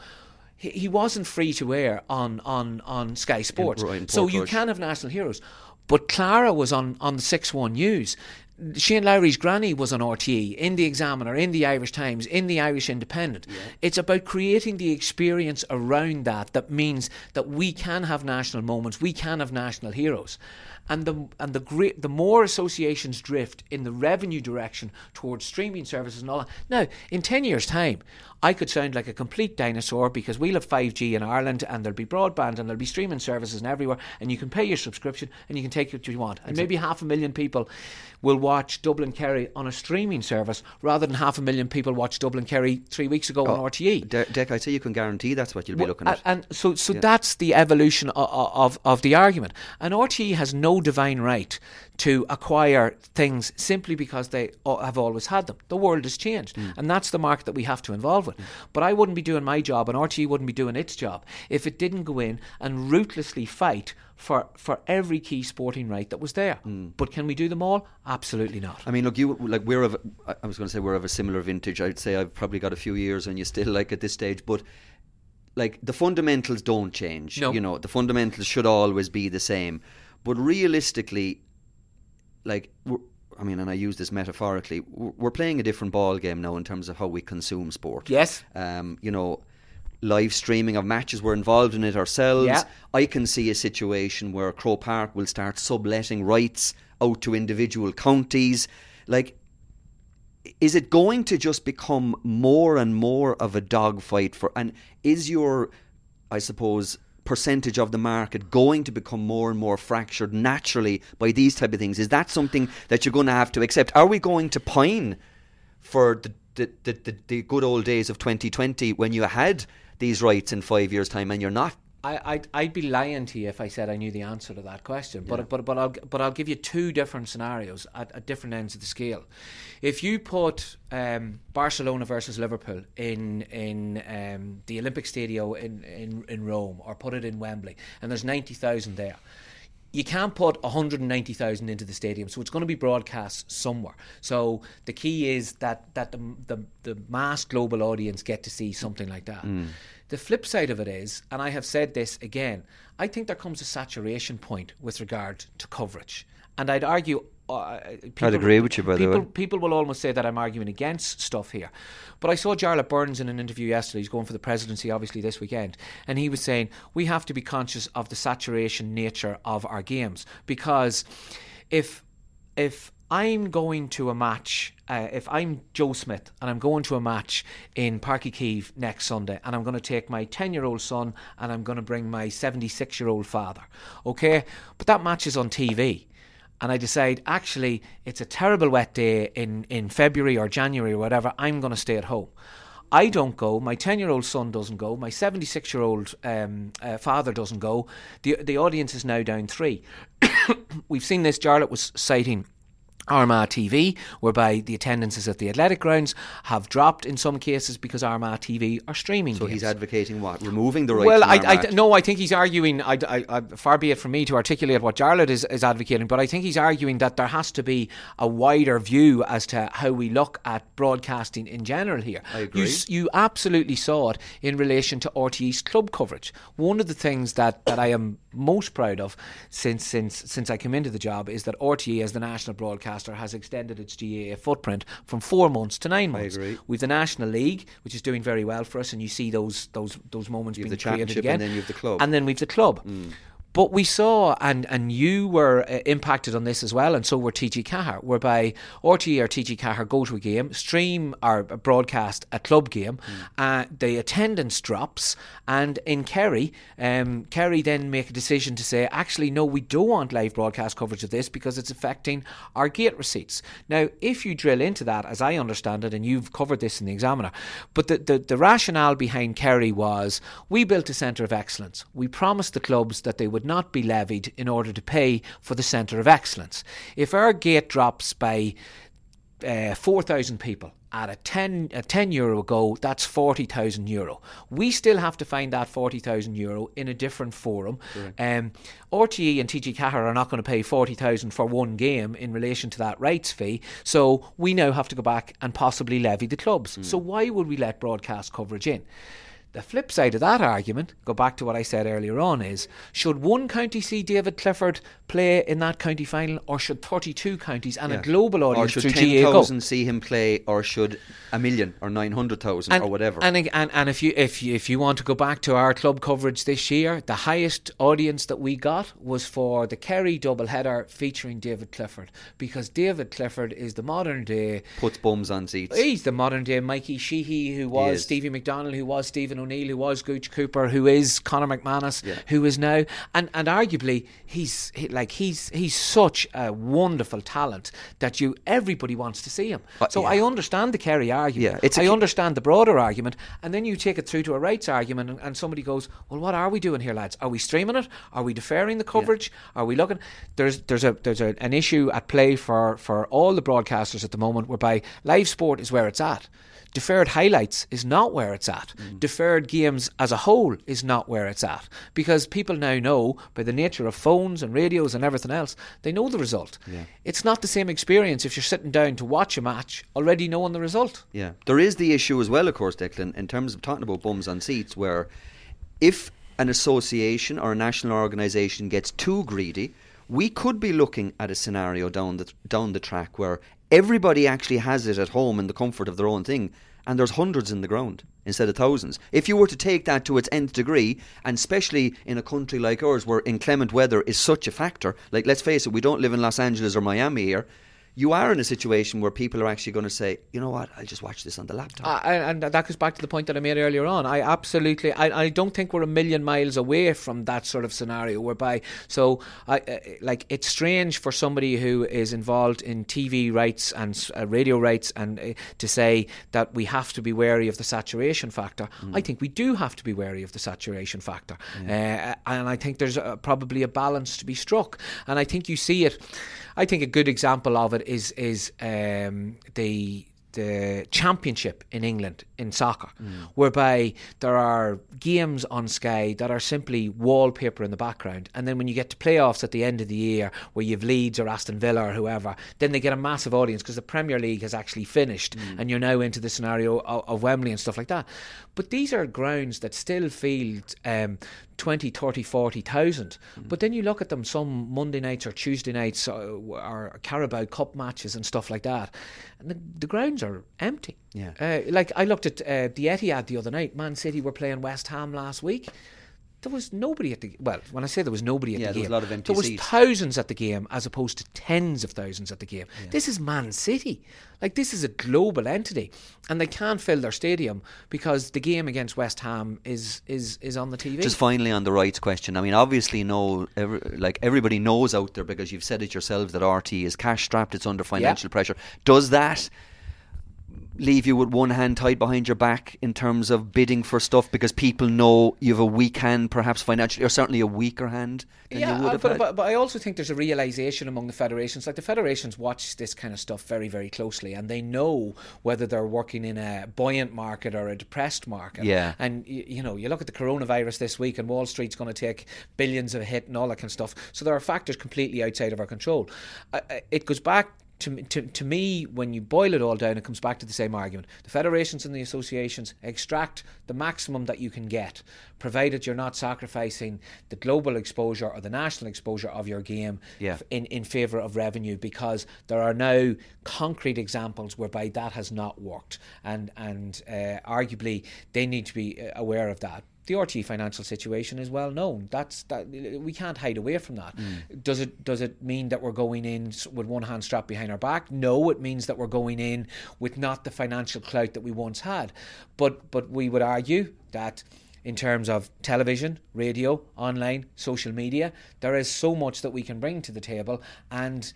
He, he wasn't free to air on on on Sky Sports, in so you can have national heroes. But Clara was on on the Six One News. Shane Lowry's granny was on RTE, in the Examiner, in the Irish Times, in the Irish Independent. It's about creating the experience around that that means that we can have national moments, we can have national heroes. And the and the great the more associations drift in the revenue direction towards streaming services and all that. Now, in ten years' time, I could sound like a complete dinosaur because we'll have 5G in Ireland and there'll be broadband and there'll be streaming services and everywhere and you can pay your subscription and you can take what you want. And maybe half a million people will watch Dublin Kerry on a streaming service rather than half a million people watch Dublin Kerry three weeks ago on oh, RTE. De- Dick, I'd say you can guarantee that's what you'll be looking at. And, so, so that's the evolution of, of of the argument. And RTE has no divine right to acquire things simply because they have always had them. The world has changed, Mm. and that's the market that we have to involve with. But I wouldn't be doing my job, and RTE wouldn't be doing its job if it didn't go in and ruthlessly fight. For, for every key sporting right that was there, but can we do them all? Absolutely not. Mm. I mean, look, you like we're of. I I was going to say we're of a similar vintage. I'd say I've probably got a few years, and you still like at this stage, but like the fundamentals don't change. No. You know, the fundamentals should always be the same. But realistically, like, I mean, and I use this metaphorically, we're we're playing a different ball game now in terms of how we consume sport. Yes. Um, you know, live streaming of matches. We're involved in it ourselves. Yeah. I can see a situation where Croke Park will start subletting rights out to individual counties. Like, is it going to just become more and more of a dogfight for? And is your, I suppose, percentage of the market going to become more and more fractured naturally by these type of things? Is that something that you're going to have to accept? Are we going to pine for the the, the, the, the good old days of 2020 when you had these rights in five years' time and you're not? I, I'd, I'd be lying to you if I said I knew the answer to that question. But but but I'll but I'll give you two different scenarios at, at different ends of the scale. If you put um, Barcelona versus Liverpool in in um, the Olympic Stadium in, in in Rome or put it in Wembley, and there's ninety thousand there. You can't put 190,000 into the stadium, so it's going to be broadcast somewhere. So the key is that that the the, the mass global audience get to see something like that. The flip side of it is, and I have said this again, I think there comes a saturation point with regard to coverage, and I'd argue. Uh, people, agree with you, by the way. people will almost say that I'm arguing against stuff here. But I saw Jarlath Burns in an interview yesterday. He's going for the presidency, obviously, this weekend. And he was saying we have to be conscious of the saturation nature of our games because if if I'm going to a match, uh, if I'm Joe Smith and I'm going to a match in Páirc Uí Chaoimh next Sunday, and I'm going to take my 10 year old son and I'm going to bring my 76 year old father, okay? But that match is on TV and I decide actually it's a terrible wet day in, in February or January or whatever, I'm going to stay at home. I don't go. My ten-year-old son doesn't go. My seventy-six-year-old um, uh, father doesn't go. the The audience is now down three. We've seen this. Jarlath was citing Armagh TV, whereby the attendances at the athletic grounds have dropped in some cases because Armagh TV are streaming. So games. he's advocating what? Removing the right Well, I, I, no, I think he's arguing. I, I, far be it from me to articulate what Jarlath is, is advocating, but I think he's arguing that there has to be a wider view as to how we look at broadcasting in general here. I agree. You, you absolutely saw it in relation to RTE's club coverage. One of the things that, that I am most proud of since since since I came into the job is that RTE, as the national broadcaster, has extended its GAA footprint from four months to nine months. agree. We've the National League, which is doing very well for us, and you see those those those moments You being the created championship again. and then you have the club. Mm. And then we've the club. But we saw, and, and you were uh, impacted on this as well, and so were TG Ceathair, whereby RTE or TG Ceathair go to a game, stream or broadcast a club game, Mm. uh, the attendance drops, and in Kerry, um, Kerry then make a decision to say, actually, no, we don't want live broadcast coverage of this because it's affecting our gate receipts. Now, if you drill into that, as I understand it, and you've covered this in the Examiner, but the, the, the rationale behind Kerry was we built a centre of excellence. We promised the clubs that they would not be levied in order to pay for the centre of excellence. If our gate drops by uh, 4,000 people at a 10, a 10 euro go, that's 40,000 euro. We still have to find that 40,000 euro in a different forum. Um, RTE and TG Ceathair are not going to pay 40,000 for one game in relation to that rights fee. So we now have to go back and possibly levy the clubs. So why would we let broadcast coverage in? The flip side of that argument, go back to what I said earlier on, is should one county see David Clifford play in that county final, or should 32 counties and a Yeah. global or audience should GA go? 10,000 see him play, or should a million or 900,000 or whatever? And, and and if you if you, if you want to go back to our club coverage this year, the highest audience that we got was for the Kerry double header featuring David Clifford because David Clifford is the modern day Puts bums on seats. He's the modern day Mikey Sheehy, who was. Stevie McDonnell, who was Stephen O'Neill, who was Gooch Cooper, who is Conor McManus, who is now, and, and arguably he's he, like he's he's such a wonderful talent that you everybody wants to see him. Uh, so yeah. I understand the Kerry argument. Yeah, it's a I ki- understand the broader argument, and then you take it through to a rights argument, and, and somebody goes, "Well, what are we doing here, lads? Are we streaming it? Are we deferring the coverage? Are we looking?" There's there's a there's a, an issue at play for for all the broadcasters at the moment, whereby live sport is where it's at. Deferred highlights is not where it's at. Mm. Deferred games as a whole is not where it's at because people now know by the nature of phones and radios and everything else, they know the result. It's not the same experience if you're sitting down to watch a match already knowing the result. Yeah, there is the issue as well, of course, Declan, in terms of talking about bums on seats, where if an association or a national organisation gets too greedy, we could be looking at a scenario down the down the track where everybody actually has it at home in the comfort of their own thing, and there's hundreds in the ground instead of thousands. If you were to take that to its nth degree, and especially in a country like ours where inclement weather is such a factor, like let's face it, we don't live in Los Angeles or Miami here. You are in a situation where people are actually going to say, you know what, I'll just watch this on the laptop. Uh, and that goes back to the point that I made earlier on. I absolutely, I, I don't think we're a million miles away from that sort of scenario whereby, so I uh, like it's strange for somebody who is involved in TV rights and uh, radio rights and uh, to say that we have to be wary of the saturation factor. I think we do have to be wary of the saturation factor, uh, and I think there's uh probably a balance to be struck. And I think you see it. I think a good example of it is is um, the the championship in England in soccer, mm. whereby there are games on Sky that are simply wallpaper in the background, and then when you get to playoffs at the end of the year, where you've Leeds or Aston Villa or whoever, then they get a massive audience because the Premier League has actually finished, mm. and you're now into the scenario of, of Wembley and stuff like that. But these are grounds that still field um, 20, 30, 40,000. Mm. But then you look at them some Monday nights or Tuesday nights or, or Carabao Cup matches and stuff like that, and the, the grounds are empty. Yeah. Uh, like I looked at uh, the Etihad the other night. Man City were playing West Ham last week. There was nobody at the well. When I say there was nobody at Yeah, the there game, was a lot of empty there was thousands at the game as opposed to tens of thousands at the game. This is Man City. Like this is a global entity, and they can't fill their stadium because the game against West Ham is is is on the TV. Just finally on the rights question. I mean, obviously, no, every, like everybody knows out there because you've said it yourself that RT is cash strapped. It's under financial pressure. Does that leave you with one hand tied behind your back in terms of bidding for stuff because people know you have a weak hand, perhaps financially, or certainly a weaker hand than yeah, you would uh, have but, but, but I also think there's a realization among the federations. Like the federations watch this kind of stuff very, very closely, and they know whether they're working in a buoyant market or a depressed market. Yeah. And y- you know, you look at the coronavirus this week, and Wall Street's going to take billions of hit and all that kind of stuff. So there are factors completely outside of our control. Uh, it goes back to, to, to me, when you boil it all down, it comes back to the same argument. The federations and the associations extract the maximum that you can get, provided you're not sacrificing the global exposure or the national exposure of your game Yeah. in, in favour of revenue, because there are now concrete examples whereby that has not worked, and and uh, arguably they need to be uh, aware of that the RT financial situation is well known. That's that we can't hide away from that. Mm. Does it does it mean that we're going in with one hand strapped behind our back? No, it means that we're going in with not the financial clout that we once had. But but we would argue that in terms of television, radio, online, social media, there is so much that we can bring to the table and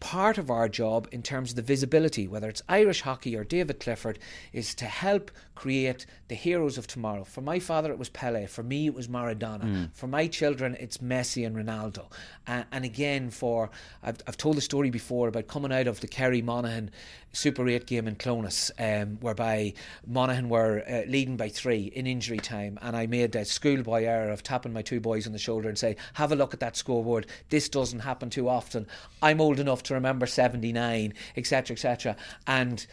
part of our job in terms of the visibility, whether it's Irish hockey or David Clifford, is to help create the heroes of tomorrow. For my father, it was Pele. For me, it was Maradona. For my children, it's Messi and Ronaldo. Uh, and again, for I've, I've told the story before about coming out of the Kerry Monaghan Super 8 game in Clones, um, whereby Monaghan were uh, leading by three in injury time, and I made that schoolboy error of tapping my two boys on the shoulder and say, "Have a look at that scoreboard. This doesn't happen too often. I'm old enough to remember '79, etc., etc." And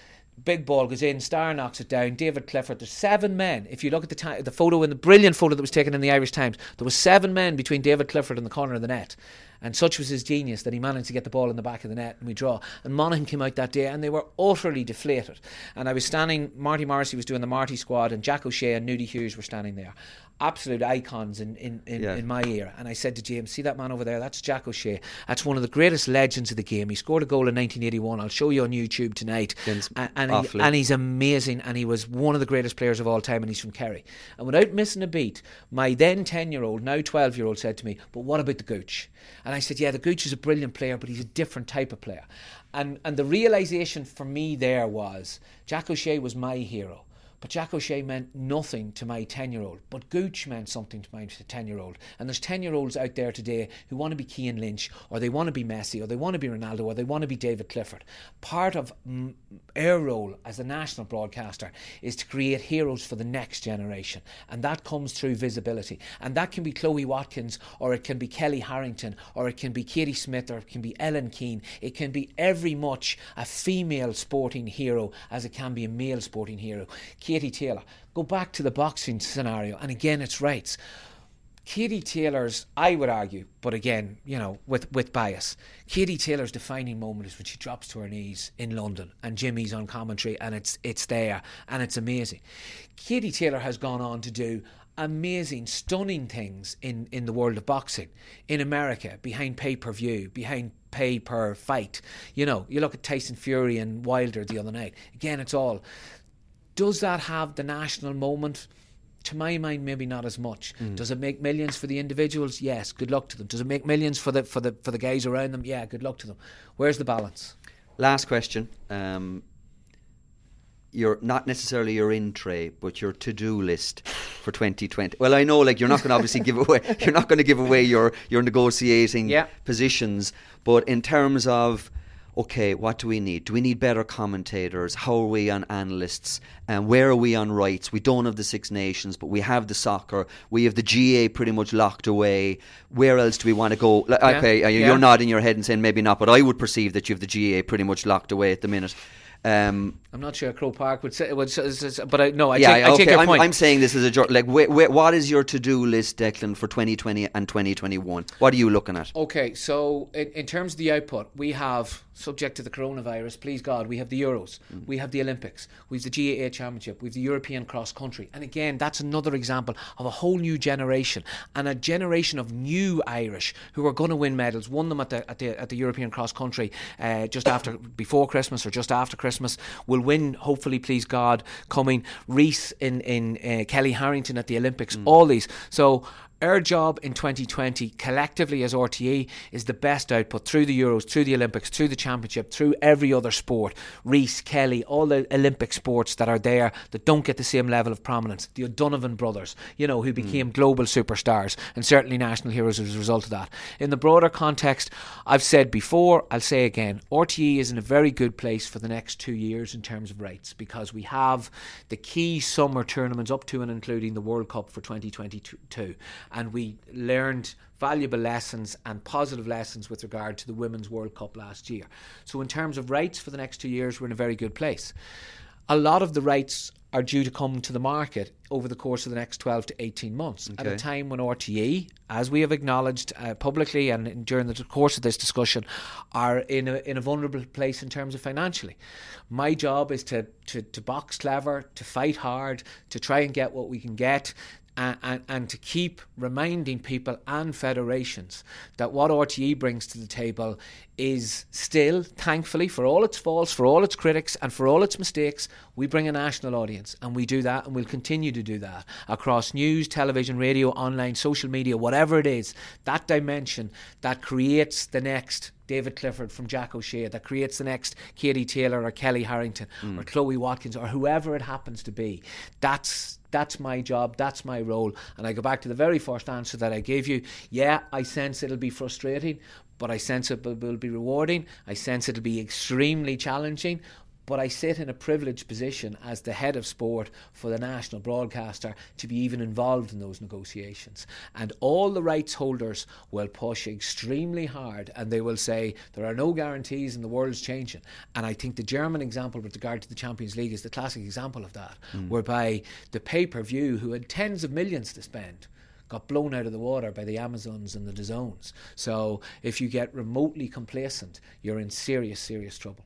Big ball goes in, Star knocks it down. David Clifford. There's seven men. If you look at the the photo in the brilliant photo that was taken in the Irish Times, there was seven men between David Clifford and the corner of the net. And such was his genius that he managed to get the ball in the back of the net and we draw. And Monaghan came out that day and they were utterly deflated. And I was standing, Marty Morrissey was doing the Marty squad, and Jack O'Shea and Nudie Hughes were standing there. Absolute icons in, in, in, Yeah. in my era. And I said to James, See that man over there? That's Jack O'Shea. That's one of the greatest legends of the game. He scored a goal in 1981. I'll show you on YouTube tonight. And, and, he, and he's amazing. And he was one of the greatest players of all time. And he's from Kerry. And without missing a beat, my then 10 year old, now 12 year old, said to me, But what about the Gooch? And I said, Yeah, the Gooch is a brilliant player, but he's a different type of player. And, and the realization for me there was Jack O'Shea was my hero. But Jack O'Shea meant nothing to my 10 year old. But Gooch meant something to my 10 year old. And there's 10 year olds out there today who want to be Cian Lynch, or they want to be Messi, or they want to be Ronaldo, or they want to be David Clifford. Part of our role as a national broadcaster is to create heroes for the next generation. And that comes through visibility. And that can be Chloe Watkins, or it can be Kelly Harrington, or it can be Katie Smith, or it can be Ellen Keane. It can be every much a female sporting hero as it can be a male sporting hero. Katie Taylor. Go back to the boxing scenario, and again, it's rights. Katie Taylor's, I would argue, but again, you know, with, with bias, Katie Taylor's defining moment is when she drops to her knees in London and Jimmy's on commentary and it's it's there and it's amazing. Katie Taylor has gone on to do amazing, stunning things in, in the world of boxing in America, behind pay per view, behind pay per fight. You know, you look at Tyson Fury and Wilder the other night. Again, it's all. Does that have the national moment? To my mind, maybe not as much. Does it make millions for the individuals? Yes. Good luck to them. Does it make millions for the for the for the guys around them? Yeah. Good luck to them. Where's the balance? Last question. Um, your not necessarily your in tray, but your to do list for 2020. Well, I know, like you're not going to obviously give away. You're not going to give away your your negotiating Yeah. positions, but in terms of okay, what do we need? Do we need better commentators? How are we on analysts? And where are we on rights? We don't have the Six Nations, but we have the soccer. We have the GAA pretty much locked away. Where else do we want to go? Like, Yeah, Okay, uh, you're nodding your head and saying maybe not, but I would perceive that you have the GAA pretty much locked away at the minute. Um, I'm not sure Croke Park would say, would, say- but I no, I yeah, take, I okay. take your I'm, point. I'm saying this as a joke. Like, wh- wh- what is your to-do list, Declan, for 2020 and 2021? What are you looking at? Okay, so in, in terms of the output, we have, subject to the coronavirus, please God, we have the Euros, we have the Olympics, we have the GAA Championship, we have the European cross country. And again, that's another example of a whole new generation and a generation of new Irish who are going to win medals. Won them at the, at the, at the European cross country uh, just after, before Christmas or just after Christmas. Will win, hopefully, please God, coming. Rhys in, in uh, Kelly Harrington at the Olympics, all these. So Our job in 2020, collectively as RTE, is the best output through the Euros, through the Olympics, through the Championship, through every other sport. Rhys, Kelly, all the Olympic sports that are there that don't get the same level of prominence. The O'Donovan brothers, you know, who became mm. global superstars and certainly national heroes as a result of that. In the broader context, I've said before, I'll say again, RTE is in a very good place for the next two years in terms of rates because we have the key summer tournaments up to and including the World Cup for 2022 and we learned valuable lessons and positive lessons with regard to the Women's World Cup last year. So, in terms of rights for the next two years, we're in a very good place. A lot of the rights are due to come to the market over the course of the next 12 to 18 months okay. at a time when RTE, as we have acknowledged uh, publicly and during the course of this discussion, are in a, in a vulnerable place in terms of financially. My job is to, to, to box clever, to fight hard, to try and get what we can get, and, and, to keep reminding people and federations that what RTE brings to the table is still, thankfully, for all its faults, for all its critics, and for all its mistakes, we bring a national audience. And we do that and we'll continue to do that across news, television, radio, online, social media, whatever it is. That dimension that creates the next David Clifford from Jack O'Shea that creates the next Katie Taylor or Kelly Harrington mm. or Chloe Watkins or whoever it happens to be. That's that's my job, that's my role. And I go back to the very first answer that I gave you. Yeah, I sense it'll be frustrating, but I sense it will be rewarding. I sense it'll be extremely challenging, but I sit in a privileged position as the head of sport for the national broadcaster to be even involved in those negotiations. And all the rights holders will push extremely hard and they will say there are no guarantees and the world's changing. And I think the German example with regard to the Champions League is the classic example of that, mm. whereby the pay per view, who had tens of millions to spend, got blown out of the water by the Amazons and the DAZNs. So if you get remotely complacent, you're in serious, serious trouble.